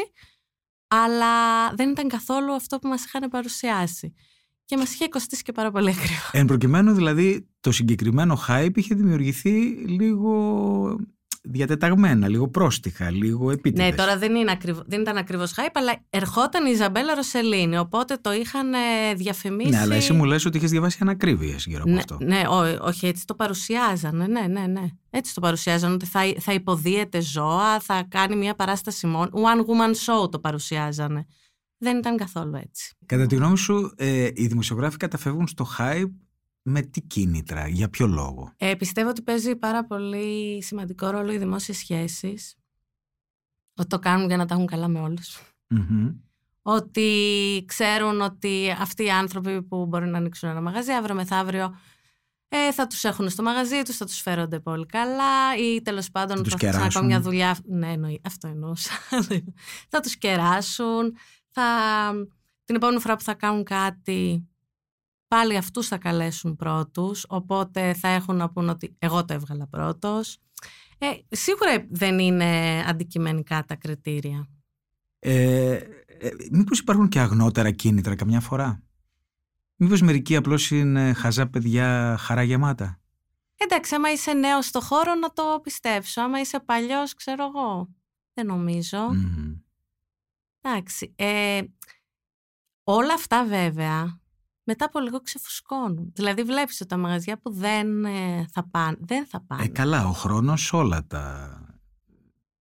αλλά δεν ήταν καθόλου αυτό που μας είχαν παρουσιάσει. Και μας είχε κοστίσει και πάρα πολύ ακριβά. Εν προκειμένου δηλαδή το συγκεκριμένο hype είχε δημιουργηθεί λίγο διατεταγμένα, λίγο πρόστιχα, λίγο επίτηδες. Ναι, τώρα δεν, είναι ακριβ... δεν ήταν ακριβώς hype, αλλά ερχόταν η Ιζαμπέλα Ροσελίνη, οπότε το είχαν ε, διαφημίσει. Ναι, αλλά εσύ μου λες ότι είχες διαβάσει ανακρίβειες γύρω από Ναι, αυτό. ναι ό- όχι, έτσι το παρουσιάζανε. Ναι, ναι, ναι. Έτσι το παρουσιάζανε ότι θα, θα υποδίεται ζώα, θα κάνει μια παράσταση μόνο. One woman show το παρουσιάζανε. Δεν ήταν καθόλου έτσι. Κατά τη γνώμη σου, ε, οι δημοσιογράφοι καταφεύγουν στο hype με τι κίνητρα, για ποιο λόγο; Ε, πιστεύω ότι παίζει πάρα πολύ σημαντικό ρόλο οι δημόσιες σχέσεις. Ότι το κάνουν για να τα έχουν καλά με όλους. Μμμ. Ότι ξέρουν ότι αυτοί οι άνθρωποι που μπορεί να ανοίξουν ένα μαγαζί αύριο μεθαύριο ε, θα τους έχουν στο μαγαζί τους, θα τους φέρονται πολύ καλά ή τέλος πάντων Θα τους θα φτιάξουν κεράσουν. ακόμα μια δουλειά. Ναι, εννοεί, αυτό εννοούσα. <laughs> θα τους κεράσουν. Θα, την επόμενη φορά που θα κάνουν κάτι πάλι αυτούς θα καλέσουν πρώτους οπότε θα έχουν να πούν ότι εγώ το έβγαλα πρώτος. Ε, σίγουρα δεν είναι αντικειμενικά τα κριτήρια. Ε, ε, μήπως υπάρχουν και αγνότερα κίνητρα καμιά φορά; Μήπως μερικοί απλώς είναι χαζά παιδιά χαρά γεμάτα; Εντάξει, άμα είσαι νέος στο χώρο να το πιστέψω. Άμα είσαι παλιός, ξέρω εγώ. Δεν νομίζω. Μμμ. Εντάξει. Ε, όλα αυτά βέβαια μετά από λίγο ξεφουσκώνουν. Δηλαδή βλέπεις ότι τα μαγαζιά που δεν ε, θα πάνε, δεν θα πάνε. Ε, καλά, ο χρόνος όλα τα,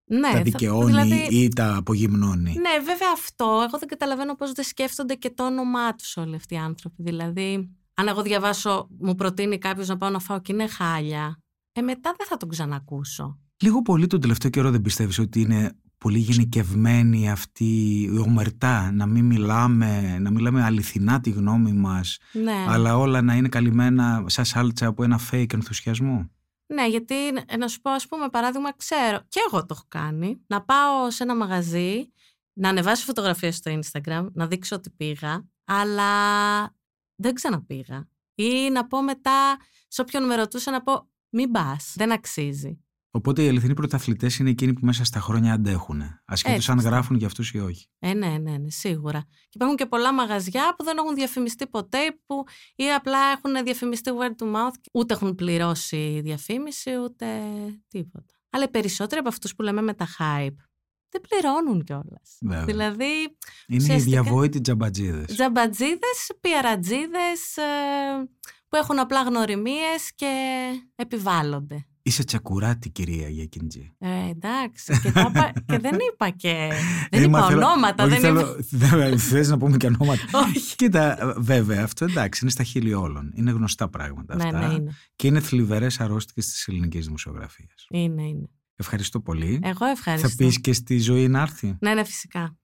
ναι, τα θα- δικαιώνει δηλαδή, ή τα απογυμνώνει. Ναι, βέβαια αυτό. Εγώ δεν καταλαβαίνω πώς δεν σκέφτονται και το όνομά τους όλοι αυτοί οι άνθρωποι. Δηλαδή, αν εγώ διαβάσω, μου προτείνει κάποιος να πάω να φάω και είναι χάλια, ε, μετά δεν θα τον ξανακούσω. Λίγο πολύ τον τελευταίο καιρό δεν πιστεύεις ότι είναι πολύ γενικευμένη αυτή η ομερτά, να μην μιλάμε, να μιλάμε αληθινά τη γνώμη μας, Ναι. αλλά όλα να είναι καλυμμένα σαν σάλτσα από ένα fake ενθουσιασμό. Ναι, γιατί ε, να σου πω, ας πούμε, παράδειγμα, ξέρω, και εγώ το έχω κάνει, να πάω σε ένα μαγαζί, να ανεβάσω φωτογραφίες στο Instagram, να δείξω ότι πήγα, αλλά δεν ξαναπήγα. Ή να πω μετά, σε όποιον με ρωτούσε, να πω, μην πας, δεν αξίζει. Οπότε οι αληθινοί πρωταθλητές είναι εκείνοι που μέσα στα χρόνια αντέχουν. Ασχέτω Έτσι αν πιστεύω. γράφουν για αυτούς ή όχι. Ε, ναι, ναι, ναι, σίγουρα. Και υπάρχουν και πολλά μαγαζιά που δεν έχουν διαφημιστεί ποτέ που ή απλά έχουν διαφημιστεί word to mouth, ούτε έχουν πληρώσει διαφήμιση, ούτε τίποτα. Αλλά οι περισσότεροι από αυτούς που λέμε με τα hype δεν πληρώνουν κιόλας. Βέβαια. Δηλαδή, είναι οι ουσιαστικά- διαβόητοι τζαμπατζίδες. τζαμπατζίδες, πιαρατζίδες ε, που έχουν απλά γνωριμίες και επιβάλλονται. Είσαι τσακουράτη, κυρία Γιακιντζή. Ε, εντάξει, και, τα είπα- και δεν είπα και. <laughs> Δεν Ε, μα είπα θέλω- ονόματα, όχι, δεν θέλω- <laughs> δεν θες να πούμε και ονόματα. <laughs> Όχι. Κοίτα, βέβαια, αυτό εντάξει, είναι στα χείλη όλων. Είναι γνωστά πράγματα Ναι, αυτά. ναι, είναι. Και είναι θλιβερές αρρώστιες της ελληνικής δημοσιογραφίας. Είναι, είναι. Ευχαριστώ πολύ. Εγώ ευχαριστώ. Θα πεις και στη ζωή να έρθει; Ναι, ναι, φυσικά.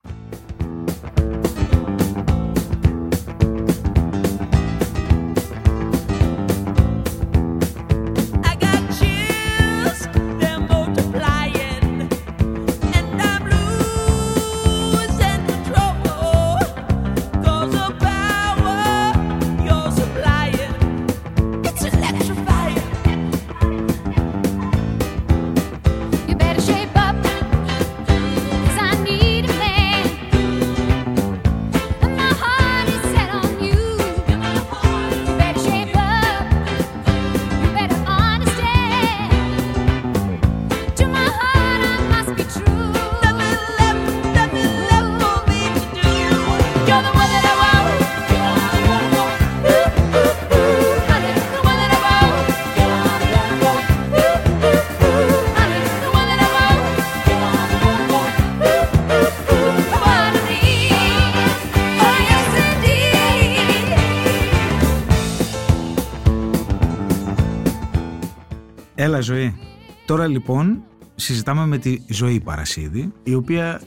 Έλα, ζωή. Τώρα λοιπόν συζητάμε με τη Ζωή Παρασίδη, η οποία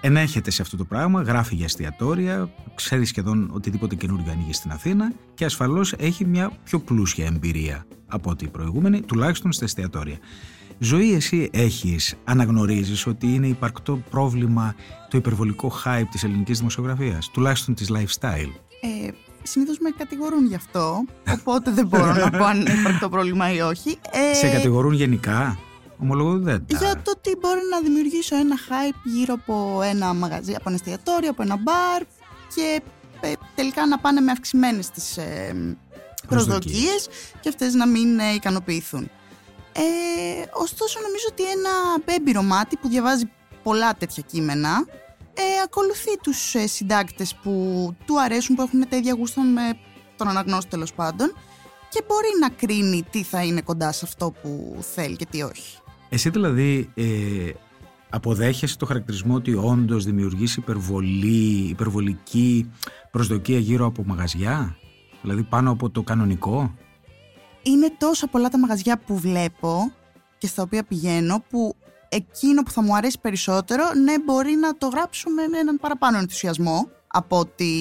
ενέχεται σε αυτό το πράγμα, γράφει για εστιατόρια, ξέρει σχεδόν οτιδήποτε καινούργιο ανοίγει στην Αθήνα και ασφαλώς έχει μια πιο πλούσια εμπειρία από ό,τι η προηγούμενη, τουλάχιστον στα εστιατόρια. Ζωή, εσύ έχεις, αναγνωρίζεις ότι είναι υπαρκτό πρόβλημα το υπερβολικό hype της ελληνικής δημοσιογραφίας, τουλάχιστον της lifestyle; Ε, Συνήθως με κατηγορούν γι' αυτό, οπότε δεν μπορώ να πω αν υπάρχει το πρόβλημα ή όχι. Ε, Σε κατηγορούν γενικά, ομολογώ δεν τα... για το ότι μπορεί να δημιουργήσω ένα hype γύρω από ένα μαγαζί, από ένα εστιατόριο, από ένα μπαρ και ε, τελικά να πάνε με αυξημένες τις ε, προσδοκίες και αυτές να μην ε, ικανοποιηθούν. Ε, ωστόσο, νομίζω ότι ένα έμπειρο μάτι που διαβάζει πολλά τέτοια κείμενα ε, ακολουθεί τους ε, συντάκτες που του αρέσουν, που έχουν τα ίδια γούστα με τον αναγνώστη τέλος πάντων και μπορεί να κρίνει τι θα είναι κοντά σε αυτό που θέλει και τι όχι. Εσύ δηλαδή ε, αποδέχεσαι το χαρακτηρισμό ότι όντως δημιουργείς υπερβολή, υπερβολική προσδοκία γύρω από μαγαζιά, δηλαδή πάνω από το κανονικό; Είναι τόσα πολλά τα μαγαζιά που βλέπω και στα οποία πηγαίνω που εκείνο που θα μου αρέσει περισσότερο, ναι, μπορεί να το γράψω με έναν παραπάνω ενθουσιασμό από ότι.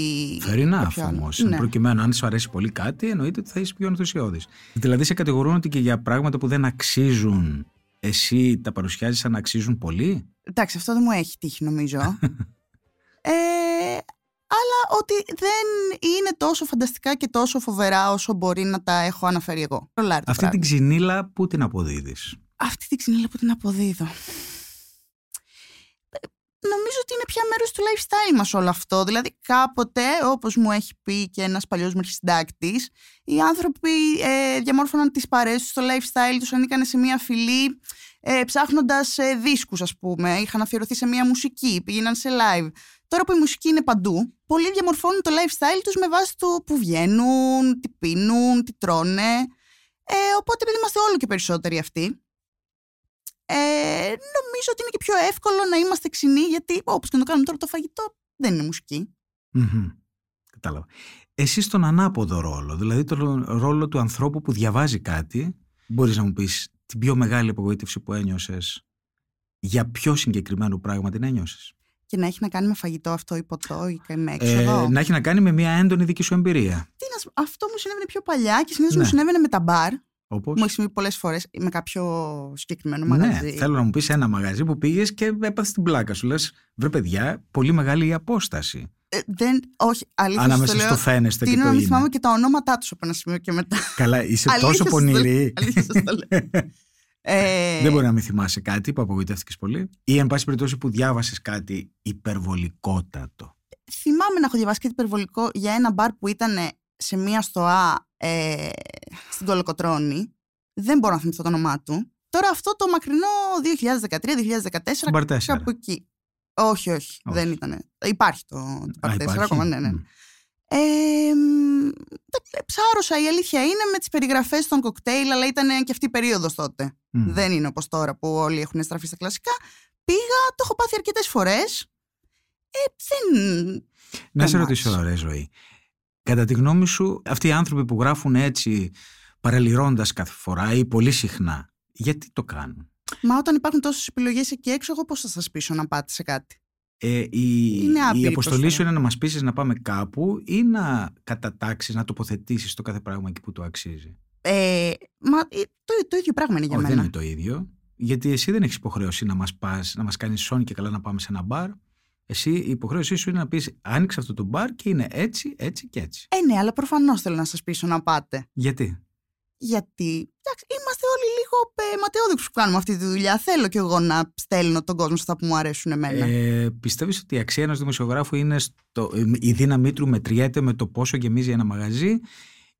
Fair enough κάποιο άλλο. όμως. Ναι. Προκειμένου, αν σου αρέσει πολύ κάτι, εννοείται ότι θα είσαι πιο ενθουσιώδης. Δηλαδή, σε κατηγορούν ότι και για πράγματα που δεν αξίζουν, εσύ τα παρουσιάζεις σαν να αξίζουν πολύ; Εντάξει, αυτό δεν μου έχει τύχει νομίζω. <laughs> ε, αλλά ότι δεν είναι τόσο φανταστικά και τόσο φοβερά όσο μπορεί να τα έχω αναφέρει εγώ. Ρολάρι το Αυτή πράγμα. την ξυνήλα που την αποδίδεις; Αυτή την ξυνήλα που την αποδίδω. Ε, Νομίζω ότι είναι πια μέρος του lifestyle μας όλο αυτό. Δηλαδή κάποτε, όπως μου έχει πει και ένας παλιός μου αρχισυντάκτης, οι άνθρωποι ε, διαμόρφωναν τις παρέες τους, το lifestyle τους, ανήκανε σε μια φυλή ε, ψάχνοντας ε, δίσκους ας πούμε, είχαν αφιερωθεί σε μια μουσική, πήγαιναν σε live. Τώρα που η μουσική είναι παντού, πολλοί διαμορφώνουν το lifestyle τους με βάση το που βγαίνουν, τι πίνουν, τι τρώνε. Ε, οπότε επειδή είμαστε όλο και περισσότεροι αυτοί, ε, νομίζω ότι είναι και πιο εύκολο να είμαστε ξινοί γιατί όπως και να το κάνουμε τώρα το φαγητό δεν είναι μουσική. Μμμ. Κατάλαβα. Εσύ στον ανάποδο ρόλο, δηλαδή τον ρόλο του ανθρώπου που διαβάζει κάτι, μπορείς να μου πεις την πιο μεγάλη απογοήτευση που ένιωσες, για ποιο συγκεκριμένο πράγμα την ένιωσες; Και να έχει να κάνει με φαγητό αυτό ή ποτό ή και με έξοδο; Ε, να έχει να κάνει με μια έντονη δική σου εμπειρία. Τι να σου- αυτό μου συνέβαινε πιο παλιά και συνήθως Ναι. μου συνέβαινε με τα μπαρ. Όπως... Μου έχει συμβεί πολλές φορές με κάποιο συγκεκριμένο Ναι, μαγαζί. θέλω να μου πεις ένα μαγαζί που πήγες και έπαθες την πλάκα σου. Λες, βρε παιδιά, πολύ μεγάλη η απόσταση. Ε, δεν, όχι, αλήθεια σας Ανάμεσα το λέω. στο φαίνεστε και Τι το να μην είναι. θυμάμαι και τα ονόματά τους από ένα σημείο και μετά. Καλά, είσαι Αλήθεια τόσο σας το πονηρή. λέω. Αλήθεια σας το λέω. <laughs> Ε, Δεν μπορεί να μην θυμάσαι κάτι που απογοητεύτηκες πολύ. Ή, εν πάση περιπτώσει, που διάβασες κάτι υπερβολικότατο. θυμάμαι να έχω διαβάσει κάτι υπερβολικό για ένα μπαρ που ήταν σε μία στοά ε, στην Κολοκοτρώνη. Δεν μπορώ να θυμηθώ το όνομά του. Τώρα αυτό το μακρινό 2013-2014 Στον Μπαρ 4. κάπου εκεί. Όχι, όχι, Όχι. δεν ήταν. Υπάρχει το, το Α, Μπαρ 4 υπάρχει. ακόμα, ναι, ναι. Μμ. Ε, μ, τα- ψάρωσα, η αλήθεια είναι με τις περιγραφές των κοκτέιλ, αλλά ήταν και αυτή η περίοδος τότε. Μμ. Δεν είναι όπως τώρα που όλοι έχουν στραφεί στα κλασικά. Πήγα, το έχω πάθει αρκετές φορές. Ε, δεν... Να σε δεν ρωτήσω, άρεσε. ωραία ζωή. Κατά τη γνώμη σου, αυτοί οι άνθρωποι που γράφουν έτσι, παραλυρώντας κάθε φορά ή πολύ συχνά, γιατί το κάνουν; Μα όταν υπάρχουν τόσες επιλογές εκεί έξω, εγώ πώς θα σας πείσω να πάτε σε κάτι; Ε, η, Είναι άπειρη η αποστολή προσφορά. σου είναι να μας πείσεις να πάμε κάπου ή να κατατάξεις, να τοποθετήσεις το κάθε πράγμα εκεί που το αξίζει; Ε, μα ε, το, το ίδιο πράγμα είναι για Όχι, δεν μένα. είναι το ίδιο. Γιατί εσύ δεν έχεις υποχρέωση να μας, πας, να μας κάνεις σόνι και καλά να πάμε σε ένα μπαρ. Εσύ η υποχρέωσή σου είναι να πεις άνοιξε αυτό το μπαρ και είναι έτσι, έτσι και έτσι. Ε, ναι, αλλά προφανώς θέλω να σας πείσω να πάτε. Γιατί; Γιατί, εντάξει, είμαστε όλοι λίγο ε, ματαιόδοξοι που κάνουμε αυτή τη δουλειά. Θέλω κι εγώ να στέλνω τον κόσμο σε αυτά που μου αρέσουν εμένα. Ε, πιστεύεις ότι η αξία ενός δημοσιογράφου είναι στο, η δύναμή του μετριέται με το πόσο γεμίζει ένα μαγαζί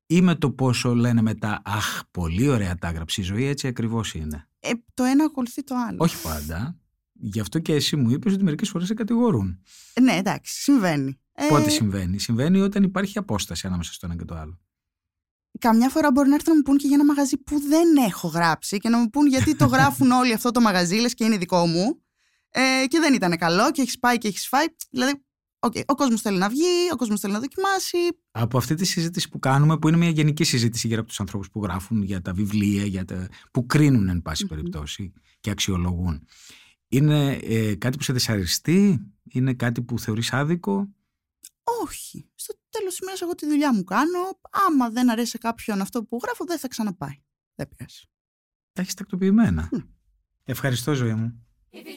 ή με το πόσο λένε μετά αχ πολύ ωραία τα έγραψε η ζωή έτσι ακριβώς είναι. Ε, το ένα ακολουθεί το άλλο. Όχι πάντα. Γι' αυτό και εσύ μου είπες ότι μερικές φορές σε κατηγορούν. Ε, ναι, εντάξει, συμβαίνει. Ε, Πότε συμβαίνει; Συμβαίνει όταν υπάρχει απόσταση ανάμεσα στο ένα και το άλλο. Καμιά φορά μπορεί να έρθουν να μου πούν και για ένα μαγαζί που δεν έχω γράψει και να μου πούν γιατί το γράφουν όλοι αυτό το μαγαζί, λες και είναι δικό μου. Ε, και δεν ήταν καλό και έχεις πάει και έχεις φάει. Δηλαδή, οκ, ο κόσμος θέλει να βγει, ο κόσμος θέλει να δοκιμάσει. Από αυτή τη συζήτηση που κάνουμε, που είναι μια γενική συζήτηση γύρω από τους ανθρώπους που γράφουν για τα βιβλία, για τα... που κρίνουν εν παση Μμμ. περιπτώσει και αξιολογούν. Είναι ε, κάτι που σε δυσαρεστεί, είναι κάτι που θεωρείς άδικο; Όχι. Στο τέλος της ημέρας εγώ τη δουλειά μου κάνω. Άμα δεν αρέσει σε κάποιον αυτό που γράφω, δεν θα ξαναπάει. Δεν πειράζει. Τα έχεις τακτοποιημένα. Μμ. Ευχαριστώ, ζωή μου. If you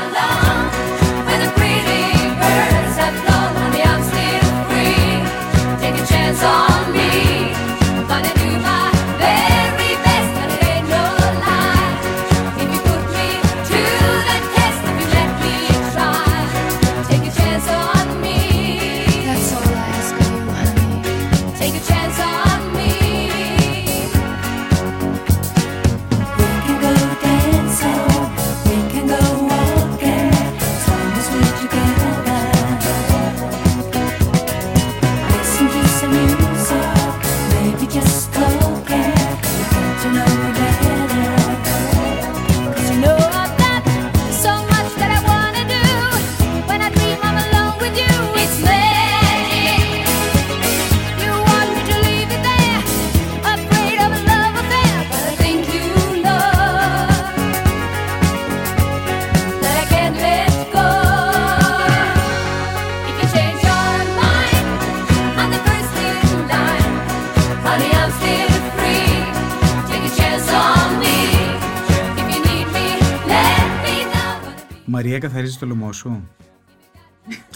σου.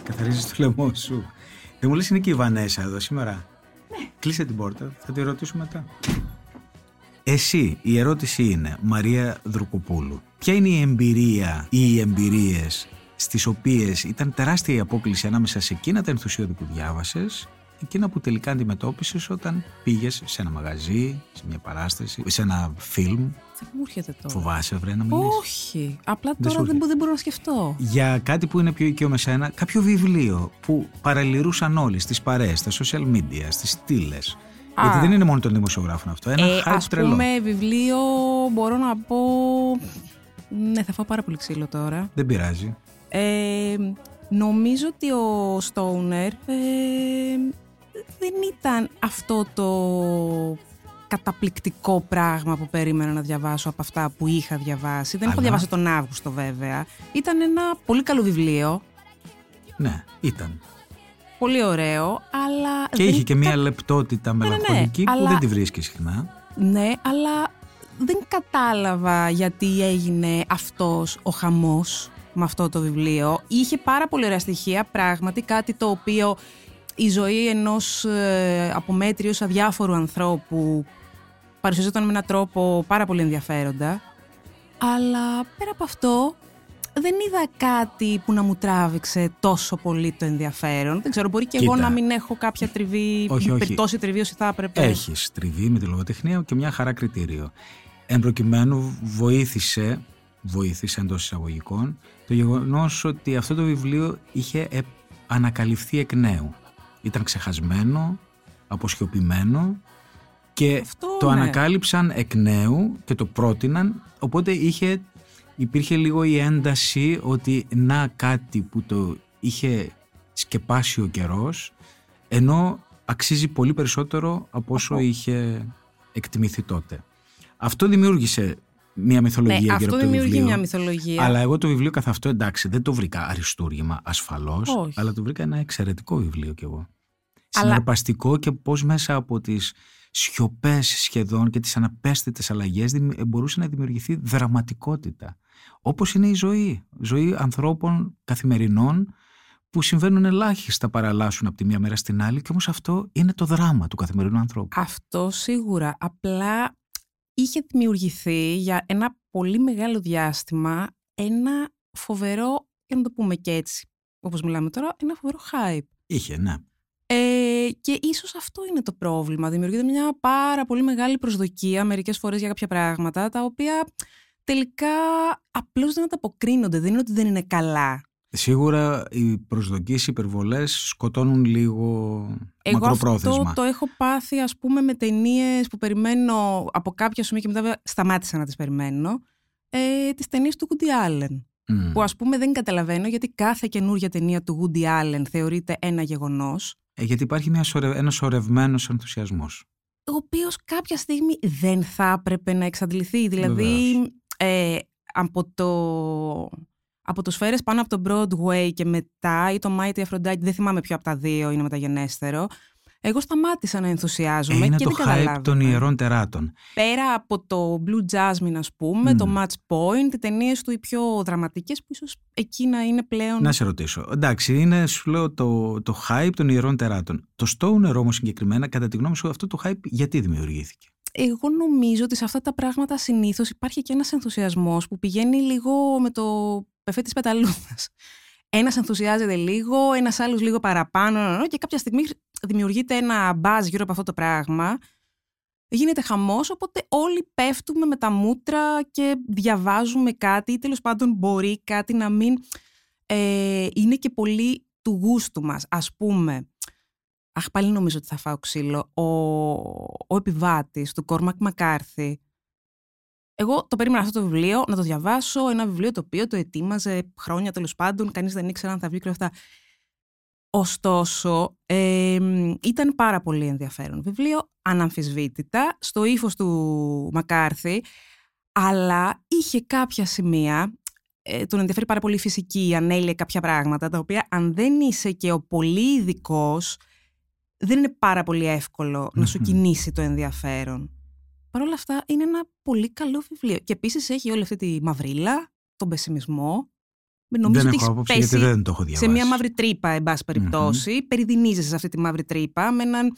καθαρίζεις το λαιμό σου. Δεν μου λες είναι και η Βανέσα εδώ σήμερα. Ναι. Κλείσε την πόρτα, θα τη ρωτήσω μετά. Εσύ, η ερώτηση είναι, Μαρία Δρουκοπούλου, ποια είναι η εμπειρία ή οι εμπειρίες στις οποίες ήταν τεράστια η απόκληση ανάμεσα σε εκείνα τα ενθουσιώδη που διάβασες εκείνα που τελικά αντιμετώπισες όταν πήγες σε ένα μαγαζί, σε μια παράσταση, σε ένα φιλμ. Δεν μου έρχεται τώρα. Φοβάσαι, βρε, να μιλήσεις; Όχι. Απλά Δεν τώρα σου δεν, έρχεται. μπο- δεν μπορώ να σκεφτώ. για κάτι που είναι πιο οικείο με σένα, κάποιο βιβλίο που παραλυρούσαν όλοι στις παρέες, στα social media, στις στήλες. Α. Γιατί δεν είναι μόνο των δημοσιογράφων αυτό. Ένα Ε, hype ας τρελό. πούμε βιβλίο μπορώ να πω... Ναι, θα φάω πάρα πολύ ξύλο τώρα. Δεν πειράζει. Ε, νομίζω ότι ο Στόουνερ ε, δεν ήταν αυτό το καταπληκτικό πράγμα που περίμενα να διαβάσω από αυτά που είχα διαβάσει. Δεν έχω Αλλά- διαβάσει τον Αύγουστο βέβαια. Ήταν ένα πολύ καλό βιβλίο, Ναι, ήταν. πολύ ωραίο, αλλά... Και δεν είχε και κα- μία λεπτότητα ναι, μελαγχολική που αλλά- δεν τη βρίσκει συχνά. Ναι, αλλά δεν κατάλαβα γιατί έγινε αυτός ο χαμός με αυτό το βιβλίο. Είχε πάρα πολύ ωραία στοιχεία, πράγματι, κάτι το οποίο η ζωή ενός ε, απομέτριος αδιάφορου ανθρώπου παρουσιαζόταν με έναν τρόπο πάρα πολύ ενδιαφέροντα. Αλλά πέρα από αυτό, δεν είδα κάτι που να μου τράβηξε τόσο πολύ το ενδιαφέρον. Δεν ξέρω, μπορεί και εγώ Κοίτα. να μην έχω κάποια τριβή, Όχι, όχι. τόση τριβή όσο θα έπρεπε. Έχεις τριβή με τη λογοτεχνία και μια χαρά κριτήριο. Εν προκειμένου βοήθησε, βοήθησε εντός εισαγωγικών, το γεγονός ότι αυτό το βιβλίο είχε ε, ανακαλυφθεί εκ νέου. Ήταν ξεχασμένο, αποσιωπημένο και Αυτό, το ναι. ανακάλυψαν εκ νέου και το πρότειναν, οπότε είχε, υπήρχε λίγο η ένταση ότι να κάτι που το είχε σκεπάσει ο καιρός, ενώ αξίζει πολύ περισσότερο από όσο είχε εκτιμηθεί τότε. Αυτό δημιούργησε μια μυθολογία Ναι, γύρω αυτό από το δημιουργεί βιβλίο. μια μυθολογία. Αλλά εγώ το βιβλίο καθ' αυτό εντάξει, δεν το βρήκα αριστούργημα ασφαλώς, Όχι. αλλά το βρήκα ένα εξαιρετικό βιβλίο κι εγώ. Αλλά- Συναρπαστικό και πώς μέσα από τις σιωπές σχεδόν και τις αναπαίσθητες αλλαγές δημι- μπορούσε να δημιουργηθεί δραματικότητα. Όπως είναι η ζωή. Ζωή ανθρώπων καθημερινών που συμβαίνουν ελάχιστα παραλλάσσουν από τη μία μέρα στην άλλη και όμως αυτό είναι το δράμα του καθημερινού ανθρώπου. Αυτό σίγουρα. Απλά είχε δημιουργηθεί για ένα πολύ μεγάλο διάστημα ένα φοβερό, για να το πούμε και έτσι, όπως μιλάμε τώρα, ένα φοβερό hype. Είχε, ναι. Ε, και ίσως αυτό είναι το πρόβλημα. Δημιουργείται μια πάρα πολύ μεγάλη προσδοκία μερικές φορές για κάποια πράγματα, τα οποία τελικά απλώς δεν ανταποκρίνονται. Δεν είναι ότι δεν είναι καλά. Σίγουρα οι προσδοκίες, οι υπερβολές σκοτώνουν λίγο Εγώ μακροπρόθεσμα. αυτό το έχω πάθει ας πούμε με ταινίες που περιμένω από κάποια στιγμή και μετά βέβαια σταμάτησα να τις περιμένω. Ε, τις ταινίες του Woody Allen. Μμ. Που ας πούμε δεν καταλαβαίνω γιατί κάθε καινούργια ταινία του Woody Allen θεωρείται ένα γεγονός. Ε, γιατί υπάρχει μια σωρε... ένας σωρευμένος ενθουσιασμός. ο οποίος κάποια στιγμή δεν θα έπρεπε να εξαντληθεί. Δηλαδή, Βεβαίως. ε, από το... Από το σφαίρες πάνω από το Broadway και μετά ή το Mighty Aphrodite, δεν θυμάμαι ποιο από τα δύο είναι μεταγενέστερο, εγώ σταματήσα να Ε, ενθουσιάζομαι είναι και το δεν hype καταλάβαινα. των ιερών τεράτων. Πέρα από το Blue Jasmine, ας πούμε, Μμμ. το Match Point, οι ταινίες του οι πιο δραματικές που ίσως εκεί να είναι πλέον... Να σε ρωτήσω. Εντάξει, είναι, σου λέω, το, το hype των ιερών τεράτων. Το Stoner όμως συγκεκριμένα, κατά τη γνώμη σου, αυτό το hype γιατί δημιουργήθηκε; Εγώ νομίζω ότι σε αυτά τα πράγματα συνήθως υπάρχει και ένας ενθουσιασμός που πηγαίνει λίγο με το πεφέ της πεταλούδα. Ένας ενθουσιάζεται λίγο, ένας άλλος λίγο παραπάνω και κάποια στιγμή δημιουργείται ένα μπάζ γύρω από αυτό το πράγμα. Γίνεται χαμός, οπότε όλοι πέφτουμε με τα μούτρα και διαβάζουμε κάτι ή τέλος πάντων μπορεί κάτι να μην ε, είναι και πολύ του γούστου μας. Ας πούμε, Αχ, πάλι νομίζω ότι θα φάω ξύλο. Ο, ο επιβάτης του Κόρμακ Μακάρθη. Εγώ το περίμενα αυτό το βιβλίο να το διαβάσω. Ένα βιβλίο το οποίο το ετοίμαζε χρόνια τέλος πάντων. Κανείς δεν ήξερε αν θα βγει και όλα αυτά. Ωστόσο, εμ, ήταν πάρα πολύ ενδιαφέρον βιβλίο, αναμφισβήτητα, στο ύφος του Μακάρθη, αλλά είχε κάποια σημεία, ε, τον ενδιαφέρει πάρα πολύ η φυσική, ανέλυε κάποια πράγματα, τα οποία αν δεν είσαι και ο πολύ ειδικός, δεν είναι πάρα πολύ εύκολο να σου Μμμ. κινήσει το ενδιαφέρον. Παρ' όλα αυτά είναι ένα πολύ καλό βιβλίο. Και επίσης έχει όλη αυτή τη μαυρίλα, τον πεσημισμό. Νομίζω δεν ότι έχω έχεις άποψη πέσει γιατί δεν το έχω διαβάσει. σε μια μαύρη τρύπα, εν πάση περιπτώσει. Περιδινίζεσαι σε αυτή τη μαύρη τρύπα με έναν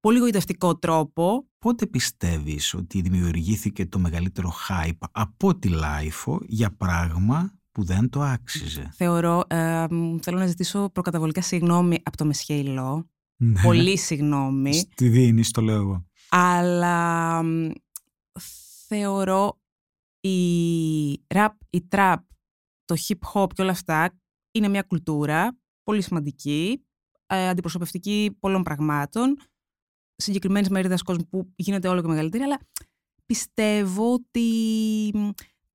πολύ γοητευτικό τρόπο. Πότε πιστεύεις ότι δημιουργήθηκε το μεγαλύτερο hype από τη LiFO για πράγμα που δεν το άξιζε; Θεωρώ, ε, μ, θέλω να ζητήσω προκαταβολικά συγγνώμη από το Μεσχέιλο. Ναι. Πολύ συγγνώμη. Στη δίνεις, το λέω εγώ. Αλλά μ, θεωρώ η rap, η trap, το hip hop και όλα αυτά είναι μια κουλτούρα πολύ σημαντική, ε, αντιπροσωπευτική πολλών πραγμάτων, συγκεκριμένης μερίδας κόσμου που γίνεται όλο και μεγαλύτερη, αλλά πιστεύω ότι μ,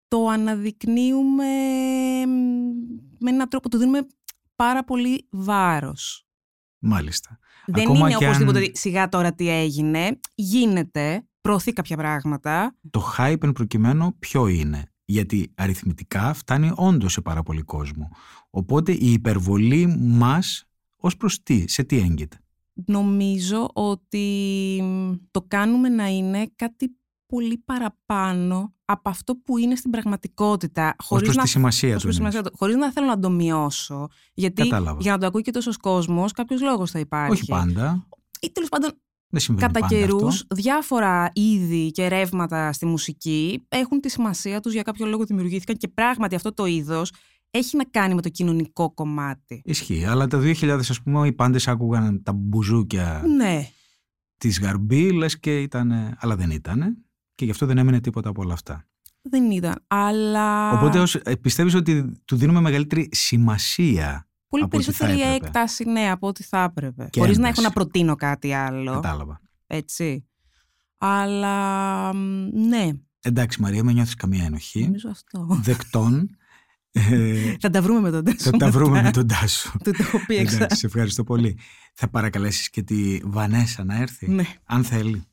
το αναδεικνύουμε μ, με έναν τρόπο, του δίνουμε πάρα πολύ βάρος. Μάλιστα. Δεν Ακόμα είναι και αν- οπωσδήποτε ότι σιγά τώρα τι έγινε. Γίνεται, προωθεί κάποια πράγματα. Το hype εν προκειμένου ποιο είναι; Γιατί αριθμητικά φτάνει όντως σε πάρα πολύ κόσμο. Οπότε η υπερβολή μας ως προς τι, σε τι έγκυται; Νομίζω ότι μ, το κάνουμε να είναι κάτι πολύ παραπάνω από αυτό που είναι στην πραγματικότητα. Ως προς να, τη σημασία ως του. προς τη εννοείς. σημασία του. Χωρίς να θέλω να το μειώσω. Γιατί Κατάλαβα. για να το ακούει και τόσο κόσμος, κάποιος λόγος θα υπάρχει. Όχι πάντα. Ή τέλος πάντων Δεν συμβαίνει Κατά πάντα καιρούς, αυτό. διάφορα είδη και ρεύματα στη μουσική έχουν τη σημασία τους για κάποιο λόγο δημιουργήθηκαν και πράγματι αυτό το είδος έχει να κάνει με το κοινωνικό κομμάτι. Ισχύει. Αλλά τα 2000 ας πούμε οι πάντες άκουγαν τα μπουζούκια Ναι. της Γαρμπή λες και ήταν, αλλά δεν ήταν και γι' αυτό δεν έμεινε τίποτα από όλα αυτά. Δεν ήταν. Αλλά. Οπότε ως, ε, πιστεύεις ότι του δίνουμε μεγαλύτερη σημασία. πολύ από ό,τι θα περισσότερη έπρεπε; έκταση, ναι, από ό,τι θα έπρεπε. Και Χωρίς να ένταση. έχω να προτείνω κάτι άλλο. Κατάλαβα. Έτσι. Αλλά. μ, Ναι, Εντάξει Μαρία, μην νιώθεις καμία ενοχή. νομίζω αυτό. Δεκτών. <laughs> Ε, θα τα βρούμε με τον Τάσο. θα τα βρούμε μετά. με τον Τάσο. <laughs> Του το έχω πει εξά. Εντάξει, σε ευχαριστώ πολύ. Θα παρακαλέσεις και τη Βανέσα να έρθει, Ναι. αν θέλει.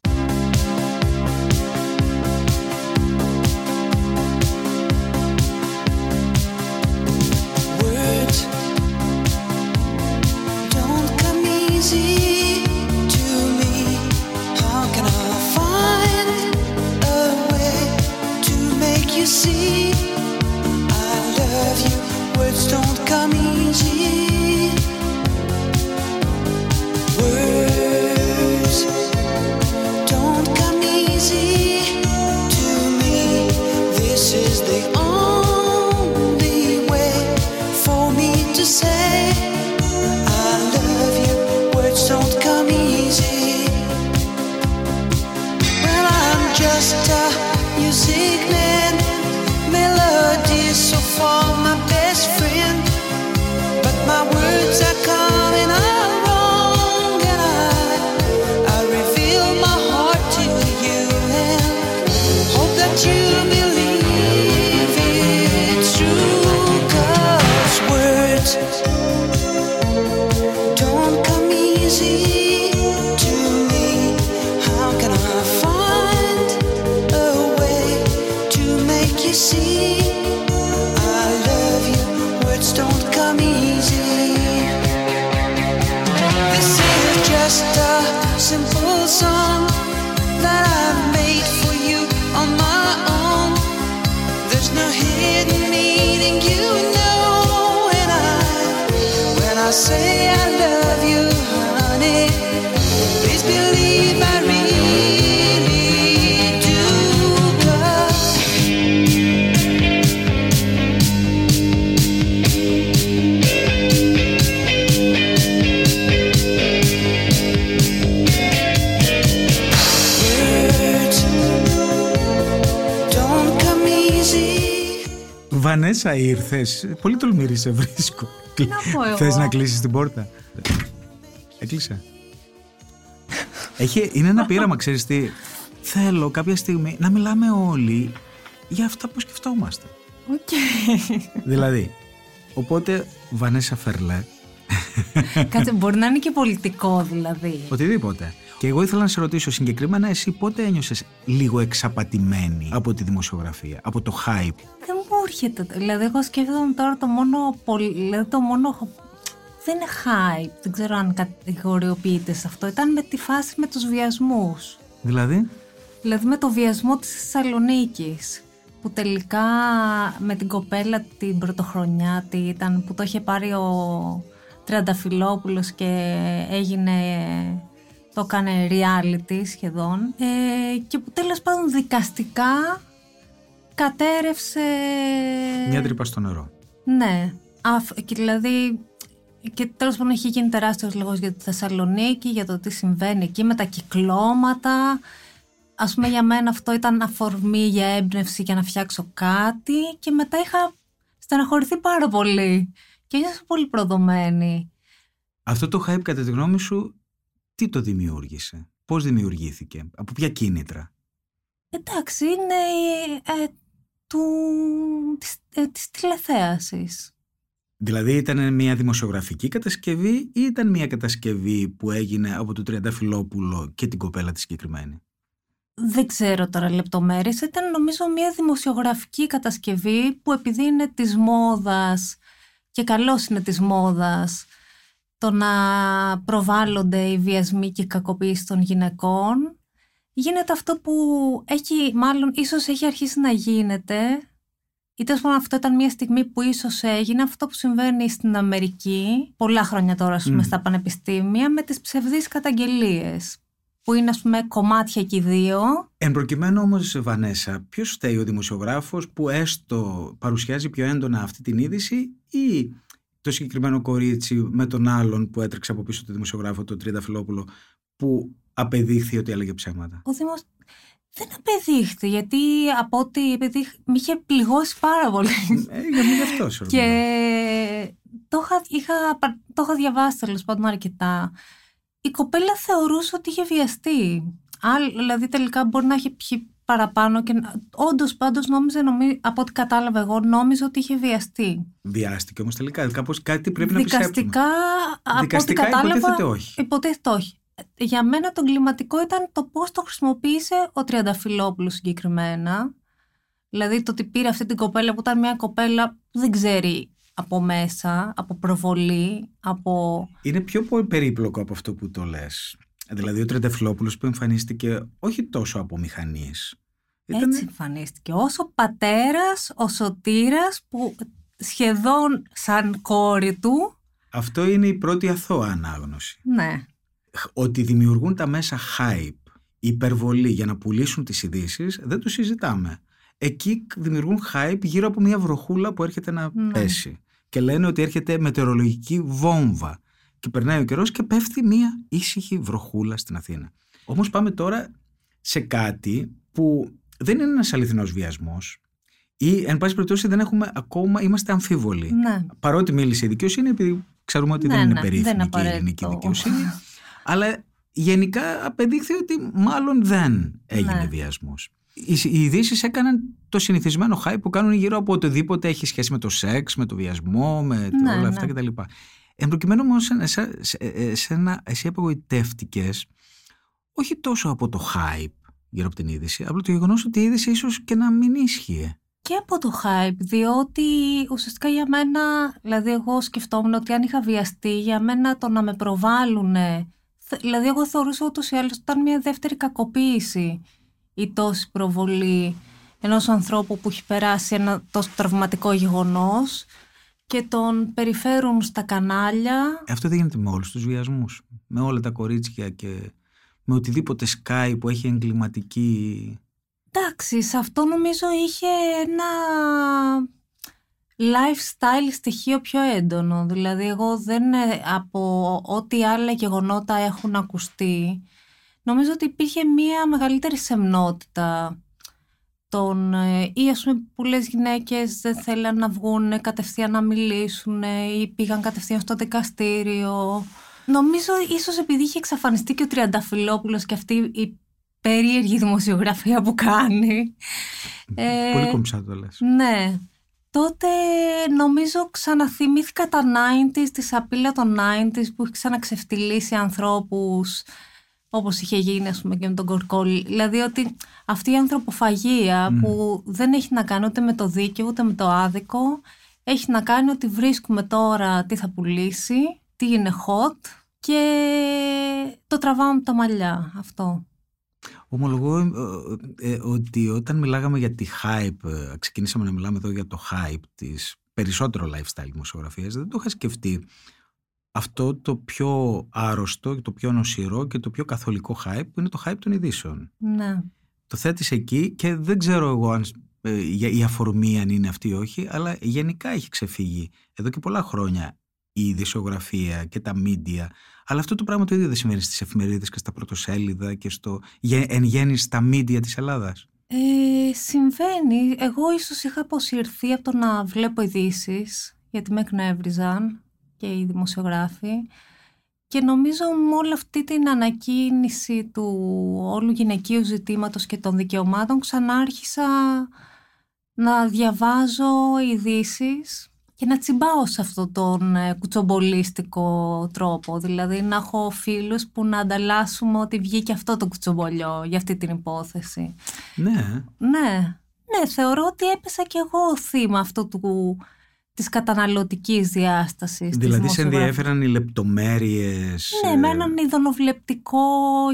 I come Βανέσα ήρθες. Πολύ τολμηρή σε βρίσκω. να πω εγώ. Θες να κλείσεις την πόρτα; Έκλεισε. Έχει, είναι ένα πείραμα, ξέρεις τι. Θέλω κάποια στιγμή να μιλάμε όλοι για αυτά που σκεφτόμαστε. Οκ. δηλαδή, οπότε Βανέσα Φερλέ, Κάτσε, μπορεί να είναι και πολιτικό δηλαδή. οτιδήποτε. Και εγώ ήθελα να σε ρωτήσω συγκεκριμένα εσύ πότε ένιωσες λίγο εξαπατημένη από τη δημοσιογραφία, από το hype; Δεν μου έρχεται. Δηλαδή, εγώ σκέφτομαι τώρα το μόνο. πολ- Δηλαδή, το μόνο. Δεν είναι hype. Δεν ξέρω αν κατηγοριοποιείται σε αυτό. Ήταν με τη φάση με τους βιασμούς. Δηλαδή, Δηλαδή με το βιασμό της Θεσσαλονίκης. Που τελικά με την κοπέλα την πρωτοχρονιά τι ήταν που το είχε πάρει ο Τριανταφυλόπουλος και έγινε το έκανε reality σχεδόν ε, και που τέλος πάντων δικαστικά κατέρευσε μια τρύπα στο νερό. ναι. Αφ, και δηλαδή. Και τέλος πάντων έχει γίνει τεράστιος λόγος για τη Θεσσαλονίκη, για το τι συμβαίνει εκεί με τα κυκλώματα. Α πούμε, για μένα αυτό ήταν αφορμή για έμπνευση για να φτιάξω κάτι. Και μετά είχα στεναχωρηθεί πάρα πολύ. Και ένιωσα πολύ προδομένη. Αυτό το hype κατά τη γνώμη σου, τι το δημιούργησε, πώς δημιουργήθηκε, από ποια κίνητρα; Εντάξει, είναι ε, του, της, ε, της τηλεθέασης. Δηλαδή ήταν μια δημοσιογραφική κατασκευή ή ήταν μια κατασκευή που έγινε από το Τριανταφυλόπουλο και την κοπέλα της συγκεκριμένη; Δεν ξέρω τώρα λεπτομέρειες. Ήταν νομίζω μια δημοσιογραφική κατασκευή που επειδή είναι της μόδας και καλώς είναι της μόδας το να προβάλλονται οι βιασμοί και η κακοποίηση των γυναικών. Γίνεται αυτό που έχει μάλλον ίσως έχει αρχίσει να γίνεται. Ή τέλο πάντων αυτό ήταν μια στιγμή που ίσως έγινε αυτό που συμβαίνει στην Αμερική πολλά χρόνια τώρα ας πούμε, Μμ. στα πανεπιστήμια με τις ψευδείς καταγγελίες που είναι ας πούμε κομμάτια και οι δύο. Εν προκειμένου όμως, Βανέσα, ποιος φταίει ο δημοσιογράφος που έστω παρουσιάζει πιο έντονα αυτή την είδηση ή το συγκεκριμένο κορίτσι με τον άλλον που έτρεξε από πίσω του δημοσιογράφο, τον Τριανταφυλόπουλο, που απεδείχθη ότι έλεγε ψέματα; ο Δήμος δεν απεδείχθη γιατί από ό,τι επειδή με είχε πληγώσει πάρα πολύ ε, για μην γι' αυτό σε ρωτάω. και το είχα, είχα, το είχα διαβάσει τέλος πάντων αρκετά η κοπέλα θεωρούσε ότι είχε βιαστεί Άλλ, δηλαδή τελικά μπορεί να έχει πιει παραπάνω και όντως πάντως νόμιζε νομί, από ό,τι κατάλαβα εγώ νόμιζε ότι είχε βιαστεί Βιάστηκε όμως τελικά. Κάπως κάτι πρέπει να πιστέψουμε. Δικαστικά, από ό,τι Δικαστικά κατάλαβα, υποτίθεται όχι. Υποτίθεται όχι. Για μένα το εγκληματικό ήταν το πώς το χρησιμοποίησε ο Τριανταφυλόπουλος συγκεκριμένα. Δηλαδή το ότι πήρε αυτή την κοπέλα που ήταν μια κοπέλα που δεν ξέρει από μέσα, από προβολή, από... Είναι πιο πολύ περίπλοκο από αυτό που το λες. Δηλαδή ο Τριανταφυλόπουλο που εμφανίστηκε όχι τόσο από μηχανή. Έτσι εμφανίστηκε. Όσο πατέρας, ο σωτήρας που σχεδόν σαν κόρη του, Αυτό είναι η πρώτη αθώα ανάγνωση. ναι, Ότι δημιουργούν τα μέσα hype, υπερβολή για να πουλήσουν τις ειδήσει, δεν το συζητάμε. Εκεί δημιουργούν hype γύρω από μια βροχούλα που έρχεται να Ναι. πέσει. Και λένε ότι έρχεται μετεωρολογική βόμβα. Και περνάει ο καιρός και πέφτει μια ήσυχη βροχούλα στην Αθήνα. Όμως πάμε τώρα σε κάτι που δεν είναι ένας αληθινός βιασμός ή εν πάση περιπτώσει δεν έχουμε ακόμα, είμαστε αμφίβολοι. ναι. Παρότι μίλησε η δικαιοσύνη, επειδή ξέρουμε ότι Ναι, δεν είναι ναι, περίφημη δεν είναι και η ελληνική απαραίτητο. δικαιοσύνη. αλλά γενικά απεδείχθη ότι μάλλον δεν έγινε Ναι. βιασμός. Οι, οι ειδήσεις έκαναν το συνηθισμένο hype που κάνουν γύρω από οτιδήποτε έχει σχέση με το σεξ, με το βιασμό, με το- Ναι, όλα αυτά ναι. κτλ. Εν προκειμένου όμως, εσένα, εσύ απογοητεύτηκες όχι τόσο από το hype γύρω από την είδηση, απλά το γεγονός ότι η είδηση ίσως και να μην ίσχυε. Και από το hype, διότι ουσιαστικά για μένα, δηλαδή εγώ σκεφτόμουν ότι αν είχα βιαστεί, για μένα το να με προβάλλουνε, θε- δηλαδή εγώ θεωρούσα ούτως ή άλλως ότι ήταν μια δεύτερη κακοποίηση η τόση προβολή ενός ανθρώπου που έχει περάσει ένα τόσο τραυματικό γεγονός και τον περιφέρουν στα κανάλια. Αυτό δεν γίνεται με όλους τους βιασμούς. Με όλα τα κορίτσια και με οτιδήποτε σκάει που έχει εγκληματική... Εντάξει, σε αυτό νομίζω είχε ένα lifestyle στοιχείο πιο έντονο. Δηλαδή, εγώ δεν ε, από ό,τι άλλα γεγονότα έχουν ακουστεί, νομίζω ότι υπήρχε μία μεγαλύτερη σεμνότητα των, ε, ή ας πούμε πολλές γυναίκες δεν θέλαν να βγουν κατευθείαν να μιλήσουν ή πήγαν κατευθείαν στο δικαστήριο. Νομίζω ίσως επειδή είχε εξαφανιστεί και ο Τριανταφυλόπουλος και αυτή η περίεργη δημοσιογραφία που κάνει. Ε, Πολύ κομψά το λες. ναι. Τότε νομίζω ξαναθυμήθηκα τα 90s, τη σαπίλα των 90s που έχει ξαναξεφτυλίσει ανθρώπους όπως είχε γίνει ας πούμε και με τον Κορκόλη. Δηλαδή ότι αυτή η ανθρωποφαγία Μμ. που δεν έχει να κάνει ούτε με το δίκαιο ούτε με το άδικο έχει να κάνει ότι βρίσκουμε τώρα τι θα πουλήσει, τι είναι hot και το τραβάμε από τα μαλλιά αυτό. Ομολογώ ε, ε, ότι όταν μιλάγαμε για τη hype, ε, ξεκινήσαμε να μιλάμε εδώ για το hype της περισσότερο lifestyle δημοσιογραφίας, δεν το είχα σκεφτεί αυτό το πιο άρρωστο, το πιο νοσηρό και το πιο καθολικό hype που είναι το hype των ειδήσεων. Ναι. Το θέτεις εκεί και δεν ξέρω εγώ αν, ε, για- η αφορμή αν είναι αυτή ή όχι, αλλά γενικά έχει ξεφύγει εδώ και πολλά χρόνια η ειδησιογραφία και τα media. Αλλά αυτό το πράγμα το ίδιο δεν συμβαίνει στις εφημερίδες και στα πρωτοσέλιδα και στο, γε- εν γέννη στα media της Ελλάδας. Ε, συμβαίνει. Εγώ ίσως είχα αποσυρθεί από το να βλέπω ειδήσεις, γιατί με εκνεύριζαν και οι δημοσιογράφοι. Και νομίζω με όλη αυτή την ανακοίνηση του όλου γυναικείου ζητήματος και των δικαιωμάτων ξανά άρχισα να διαβάζω ειδήσεις και να τσιμπάω σε αυτόν τον ε, κουτσομπολίστικο τρόπο. Δηλαδή να έχω φίλους που να ανταλλάσσουμε ότι βγήκε αυτό το κουτσομπολιό για αυτή την υπόθεση. Ναι, Ναι, ναι, θεωρώ ότι έπεσα κι εγώ θύμα αυτού του, της καταναλωτικής διάστασης. της δηλαδή σε δημοσιογραφίας. ενδιαφέραν οι λεπτομέρειες. Ναι, ε, με έναν ειδωνοβλεπτικό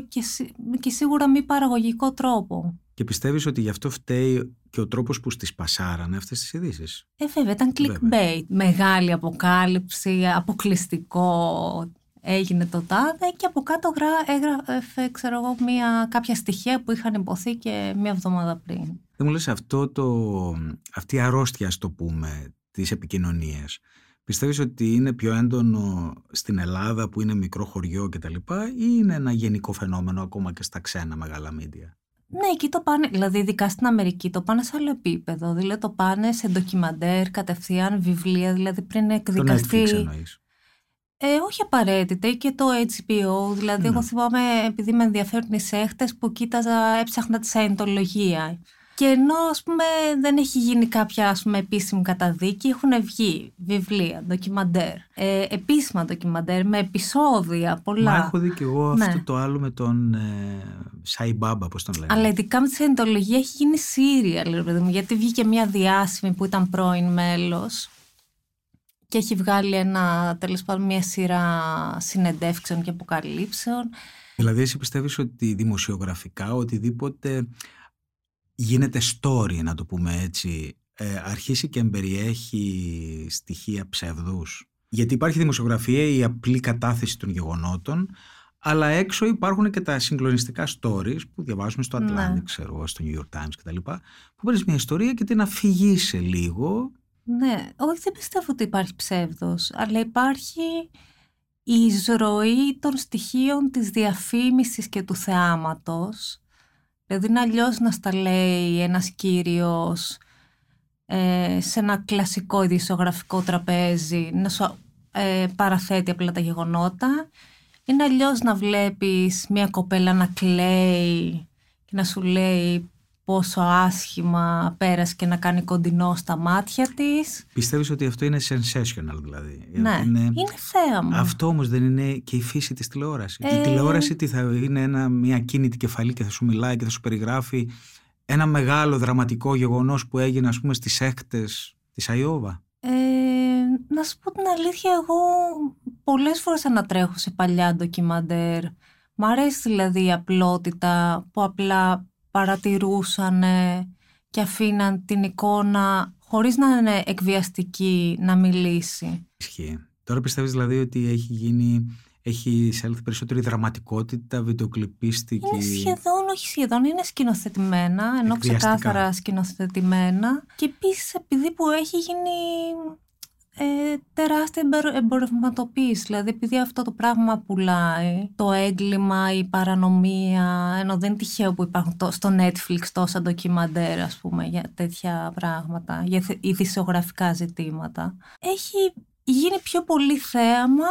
και, σι- και σίγουρα μη παραγωγικό τρόπο. Και πιστεύεις ότι γι' αυτό φταίει και ο τρόπος που στις πασάρανε αυτές τις ειδήσεις; Ε, βέβαια, ήταν clickbait. Μεγάλη αποκάλυψη, αποκλειστικό έγινε το τάδε και από κάτω γρά, έγραφε, ξέρω εγώ, μια, κάποια στοιχεία που είχαν υποθεί και μια εβδομάδα πριν. Δεν μου λες αυτό το, αυτή η αρρώστια, ας το πούμε, της επικοινωνίας. Πιστεύεις ότι είναι πιο έντονο στην Ελλάδα που είναι μικρό χωριό κτλ. ή είναι ένα γενικό φαινόμενο ακόμα και στα ξένα μεγάλα μίντια. Ναι, εκεί το πάνε, δηλαδή ειδικά στην Αμερική το πάνε σε άλλο επίπεδο. Δηλαδή το πάνε σε ντοκιμαντέρ, κατευθείαν βιβλία, δηλαδή πριν Το εκδικαστεί. Netflix εννοείς. Ε, όχι απαραίτητα ή και το HBO. Δηλαδή, Ναι. εγώ θυμάμαι, επειδή με ενδιαφέρουν οι σέχτες, που κοίταζα, έψαχνα τη σαϊντολογία. Και ενώ, ας πούμε, δεν έχει γίνει κάποια ας πούμε, επίσημη καταδίκη, έχουν βγει βιβλία, ντοκιμαντέρ, ε, επίσημα ντοκιμαντέρ, με επεισόδια πολλά. Μα έχω δει και εγώ Ναι. αυτό το άλλο με τον ε, Σάι Μπάμπα, πώς τον λένε. Αλλά ειδικά με τη σαϊντολογία έχει γίνει σύριαλ, ρε παιδί μου, γιατί βγήκε μια διάσημη που ήταν πρώην μέλος και έχει βγάλει ένα, τέλος πάντων, μια σειρά συνεντεύξεων και αποκαλύψεων. Δηλαδή εσύ πιστεύεις ότι δημοσιογραφικά οτιδήποτε γίνεται story να το πούμε έτσι ε, αρχίσει και εμπεριέχει στοιχεία ψευδούς. Γιατί υπάρχει δημοσιογραφία η απλή κατάθεση των γεγονότων αλλά έξω υπάρχουν και τα συγκλονιστικά stories που διαβάζουμε στο Ναι. Atlantic, ξέρω, εγώ, στο New York Times κτλ. Που παίρνεις μια ιστορία και την αφηγείσαι λίγο. Ναι, όχι δεν πιστεύω ότι υπάρχει ψεύδος, αλλά υπάρχει η εισρωή των στοιχείων της διαφήμισης και του θεάματος. Δηλαδή είναι αλλιώς να στα λέει ένας κύριος ε, σε ένα κλασικό ειδησιογραφικό τραπέζι, να σου ε, παραθέτει απλά τα γεγονότα. Είναι αλλιώς να βλέπεις μια κοπέλα να κλαίει και να σου λέει πόσο άσχημα πέρασε και να κάνει κοντινό στα μάτια της. Πιστεύεις ότι αυτό είναι sensational δηλαδή; Ναι, Είναι- είναι θέαμα. Αυτό όμως δεν είναι και η φύση της τηλεόρασης. Ε. Η τηλεόραση τι θα είναι ένα, μια κίνητη κεφαλή και θα σου μιλάει και θα σου περιγράφει ένα μεγάλο δραματικό γεγονός που έγινε ας πούμε στις έκτες της Αϊόβα. Ε, να σου πω την αλήθεια, εγώ πολλές φορές ανατρέχω σε παλιά ντοκιμαντέρ. Μ' αρέσει δηλαδή η απλότητα που απλά παρατηρούσαν και αφήναν την εικόνα χωρίς να είναι εκβιαστική να μιλήσει. Ισχύει. Τώρα πιστεύεις δηλαδή ότι έχει γίνει, έχει εισέλθει περισσότερη δραματικότητα, βιντεοκλιπίστικη; Είναι σχεδόν, όχι σχεδόν, είναι σκηνοθετημένα, ενώ Εκβιαστικά. ξεκάθαρα σκηνοθετημένα. Και επίσης επειδή που έχει γίνει ε, τεράστια εμπορ- εμπορευματοποίηση. Δηλαδή, επειδή αυτό το πράγμα πουλάει, το έγκλημα, η παρανομία, ενώ δεν είναι τυχαίο που υπάρχουν το- στο Netflix τόσα ντοκιμαντέρ, ας πούμε, για τέτοια πράγματα, για θε- ειδησιογραφικά ζητήματα. Έχει γίνει πιο πολύ θέαμα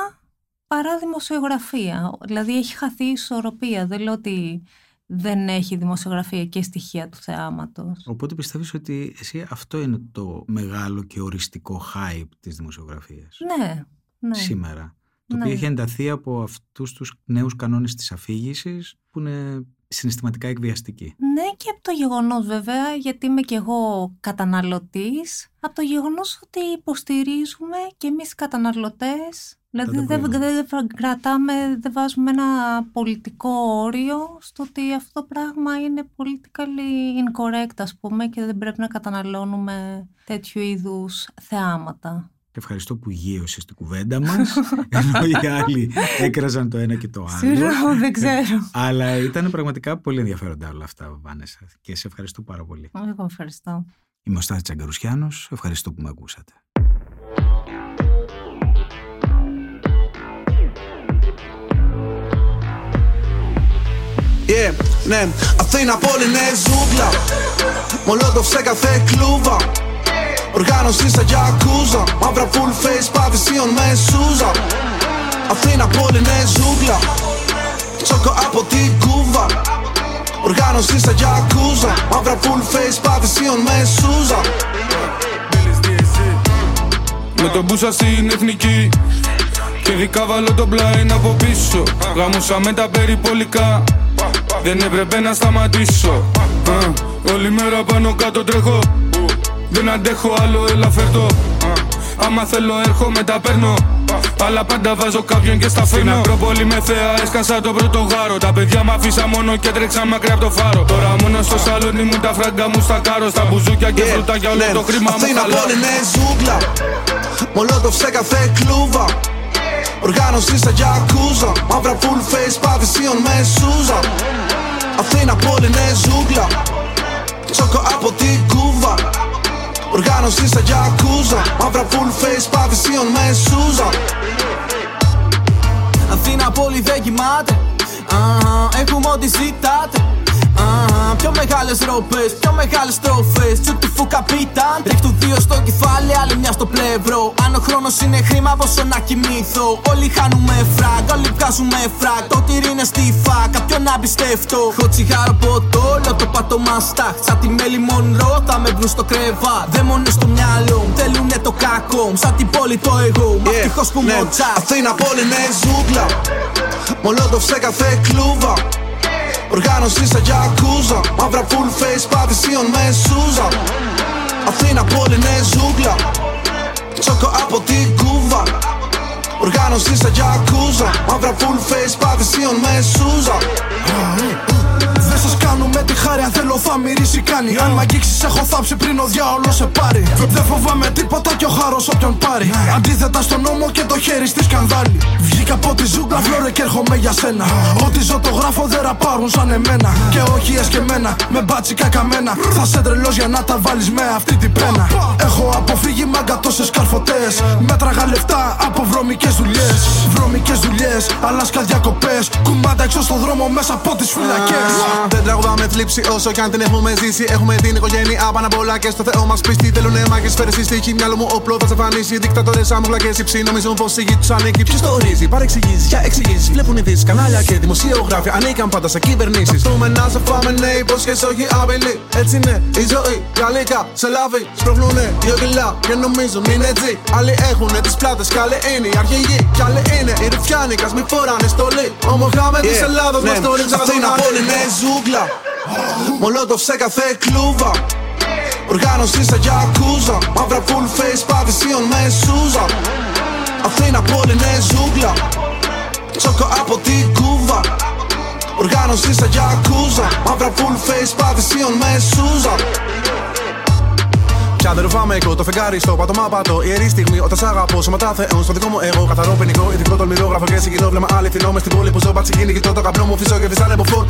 παρά δημοσιογραφία. Δηλαδή, έχει χαθεί η ισορροπία. Δεν λέω ότι δεν έχει δημοσιογραφία και στοιχεία του θεάματος. Οπότε πιστεύεις ότι εσύ αυτό είναι το μεγάλο και οριστικό hype της δημοσιογραφίας; Ναι, ναι. σήμερα. Το Ναι. οποίο έχει ενταθεί από αυτούς τους νέους κανόνες της αφήγησης που είναι συναισθηματικά εκβιαστικοί. Ναι και από το γεγονός βέβαια, γιατί είμαι και εγώ καταναλωτής, από το γεγονός ότι υποστηρίζουμε και εμείς οι καταναλωτές, δηλαδή τα δεν, προϊόντα. δεν κρατάμε, δεν βάζουμε ένα πολιτικό όριο στο ότι αυτό το πράγμα είναι politically incorrect ας πούμε και δεν πρέπει να καταναλώνουμε τέτοιου είδους θεάματα. Και ευχαριστώ που γύρωσες την κουβέντα μας, <laughs> ενώ οι άλλοι έκραζαν το ένα και το άλλο. Συγγνώμη, δεν ξέρω. Αλλά ήταν πραγματικά πολύ ενδιαφέροντα όλα αυτά, Βάνεσα. Και σε ευχαριστώ πάρα πολύ. Εγώ ευχαριστώ. Είμαι ο Στάθης Τσαγκαρουσιάνος. Ευχαριστώ που με ακούσατε. Yeah, ναι, Αθήνα πόλη είναι ζούγκλα Μολότοφ σε κάθε κλούβα Οργάνωση σαν γιακούζα Μαύρα full face παδισίων με σούζα. Αθήνα πόλη είναι ζούγκλα. Τσόκο από την κούβα. Οργάνωση σαν γιακούζα Μαύρα full face παδισίον με σούζα. Με τον μπούσα στην εθνική. Και δικά βάλω το πλάιν από πίσω. Γάμουσα με τα περιπολικά. Δεν έπρεπε να σταματήσω. Α, Όλη μέρα πάνω κάτω τρέχω Δεν αντέχω άλλο έλα φέρτο. Άμα θέλω έρχομαι τα παίρνω. Αλλά πάντα βάζω κάποιον και στα φέρνω. Στην Ακρόπολη με θέα έσκασα το πρώτο γάρο. Τα παιδιά μ' αφήσα μόνο και τρέξα μακριά από το φάρο. Τώρα μόνο στο σαλόνι μου τα φράγκα μου στα κάρο. Στα μπουζούκια και Yeah, φρουτάκια όλο ναι. το χρήμα μου Αθήνα χαλάρω πόλη είναι ζούγκλα. Μολότοφ σε κάθε κλούβα. Οργάνωση σαν γιακούζα Μαύρα full face παδισίων με σούζα. Αθήνα πόλη είναι ζούγκλα. Τσόκο από την κούβα Οργάνωση σαν γιακούζα Μαύρα full face παδισίων με σούζα Αθήνα πόλη δεν κοιμάται Αχα, Έχουμε ό,τι ζητάτε Αχα, Πιο μεγάλες ροπές, πιο μεγάλες στροφές Τσουκ του καπίταν Τρέχτου δύο στο κεφάλι, άλλη μια στο πλευρό. Αν ο χρόνος είναι χρήμα, πόσο να κοιμήθω Όλοι χάνουμε φράγ, όλοι βγάζουμε φράγ Το τυρί είναι στη φά, κάποιον να πιστευτώ Έχω τσιγάρο ποτό, λέω το πάτωμα στάχ. Σαν τη μέλη μονρό, θα με βρουν στο κρεβά. Δαίμονες στο μυαλό μου, θέλουνε το κακό μου. Σαν την πόλη το εγώ μου, Yeah, ευτυχώς που ναι. μοτσά Αθήνα πόλη είναι ζούγκλα. Μολότοφ σε κάθε κλούβα Οργάνωση σαν γιακούζα Μαύρα full face παδισίων με σούζα. Αθήνα πόλη είναι ζούγκλα. Τσόκο από την κούβα. Οργάνωση σαν γιακούζα Μαύρα full face παδισίων με σούζα Δεν σας κάνω με τη χάρη αν θέλω θα μυρίσει κάνει. Αν μ' αγγίξεις έχω θάψει πριν ο διάολος σε πάρει. Δεν φοβάμαι τίποτα και ο χάρος όποιον πάρει. Αντίθετα στον νόμο και το χέρι στη σκανδάλη. Βγήκα από τη ζούγκλα φλόρε και έρχομαι για σένα. Ό,τι ζω το γράφω δεν ραπάρουν σαν εμένα. Και όχι εσκεμένα με μπάτσικα καμένα Θα σε τρελός για να τα βάλεις με αυτή την πένα. Έχω αποφύγει μάγκα τόσες καρφωτές. Μέτραγα λεφτά από βρωμικές δουλειές. Βρωμικές δουλειές, αλάσκα διακοπές Κουμάντα έξω στο δρόμο μέσα από τις φυλακές Δεν τραγουδάμε θλίψη όσο κι αν την έχουμε ζήσει. Έχουμε την οικογένεια πάνω απ' όλα και στο Θεό μας πίστη. Θέλουνε μάχε, φέρες στη στοίχη. Μυαλό μου όπλο θα σε εμφανίσει. Δικτατορές αμουχλακέ υψί. Νομίζουν πως η γης τους ανήκει. Ποιος το ορίζει, παρεξηγήσει για εξηγήσει. Βλέπουν ειδήσει, κανάλια και δημοσιογράφοι. Ανήκαν πάντα σε κυβερνήσεις. Θέλουμε να σε φάμε, ναι, υπόσχεση όχι απειλή. Έτσι είναι η ζωή. Γαλλικά σε λάβει. Σπρώχνουνε δύο κιλά και νομίζουν είναι έτσι. Άλλοι έχουν τις πλάτες, καλοί είναι οι αρχηγοί. Κι άλλοι είναι οι ρουφιάνοι, μη φοράνε στολή. Ο Μοχάμετ της Ελλάδα μας το ρίξα Αθήνα πόλη είναι ζούγκλα. Μολότοφ σε κάθε κλούβα. Οργάνωση σαν γιακούζα. Μαύρα full face παδισίων με σούζα. Αθήνα πόλη είναι ζούγκλα. Τσόκο από την κούβα. Οργάνωση σαν γιακούζα. Μαύρα full face παδισίων με σούζα. Κι αν δεν ρουφάμε εγώ, το φεγγάρι στο πατωμά πατώ. Ιερή στιγμή όταν σ' αγαπώ, σώματα θεών στο δικό μου εγώ. Καθαρό ποινικό, ειδικό τολμηρό, γράφω και συγκινώ. Βλέμμα αληθινό μες στην πόλη που ζω, πατσικίνη. Κοιτώ το καπνό μου, φυσώ και φυσάνε από φωτ.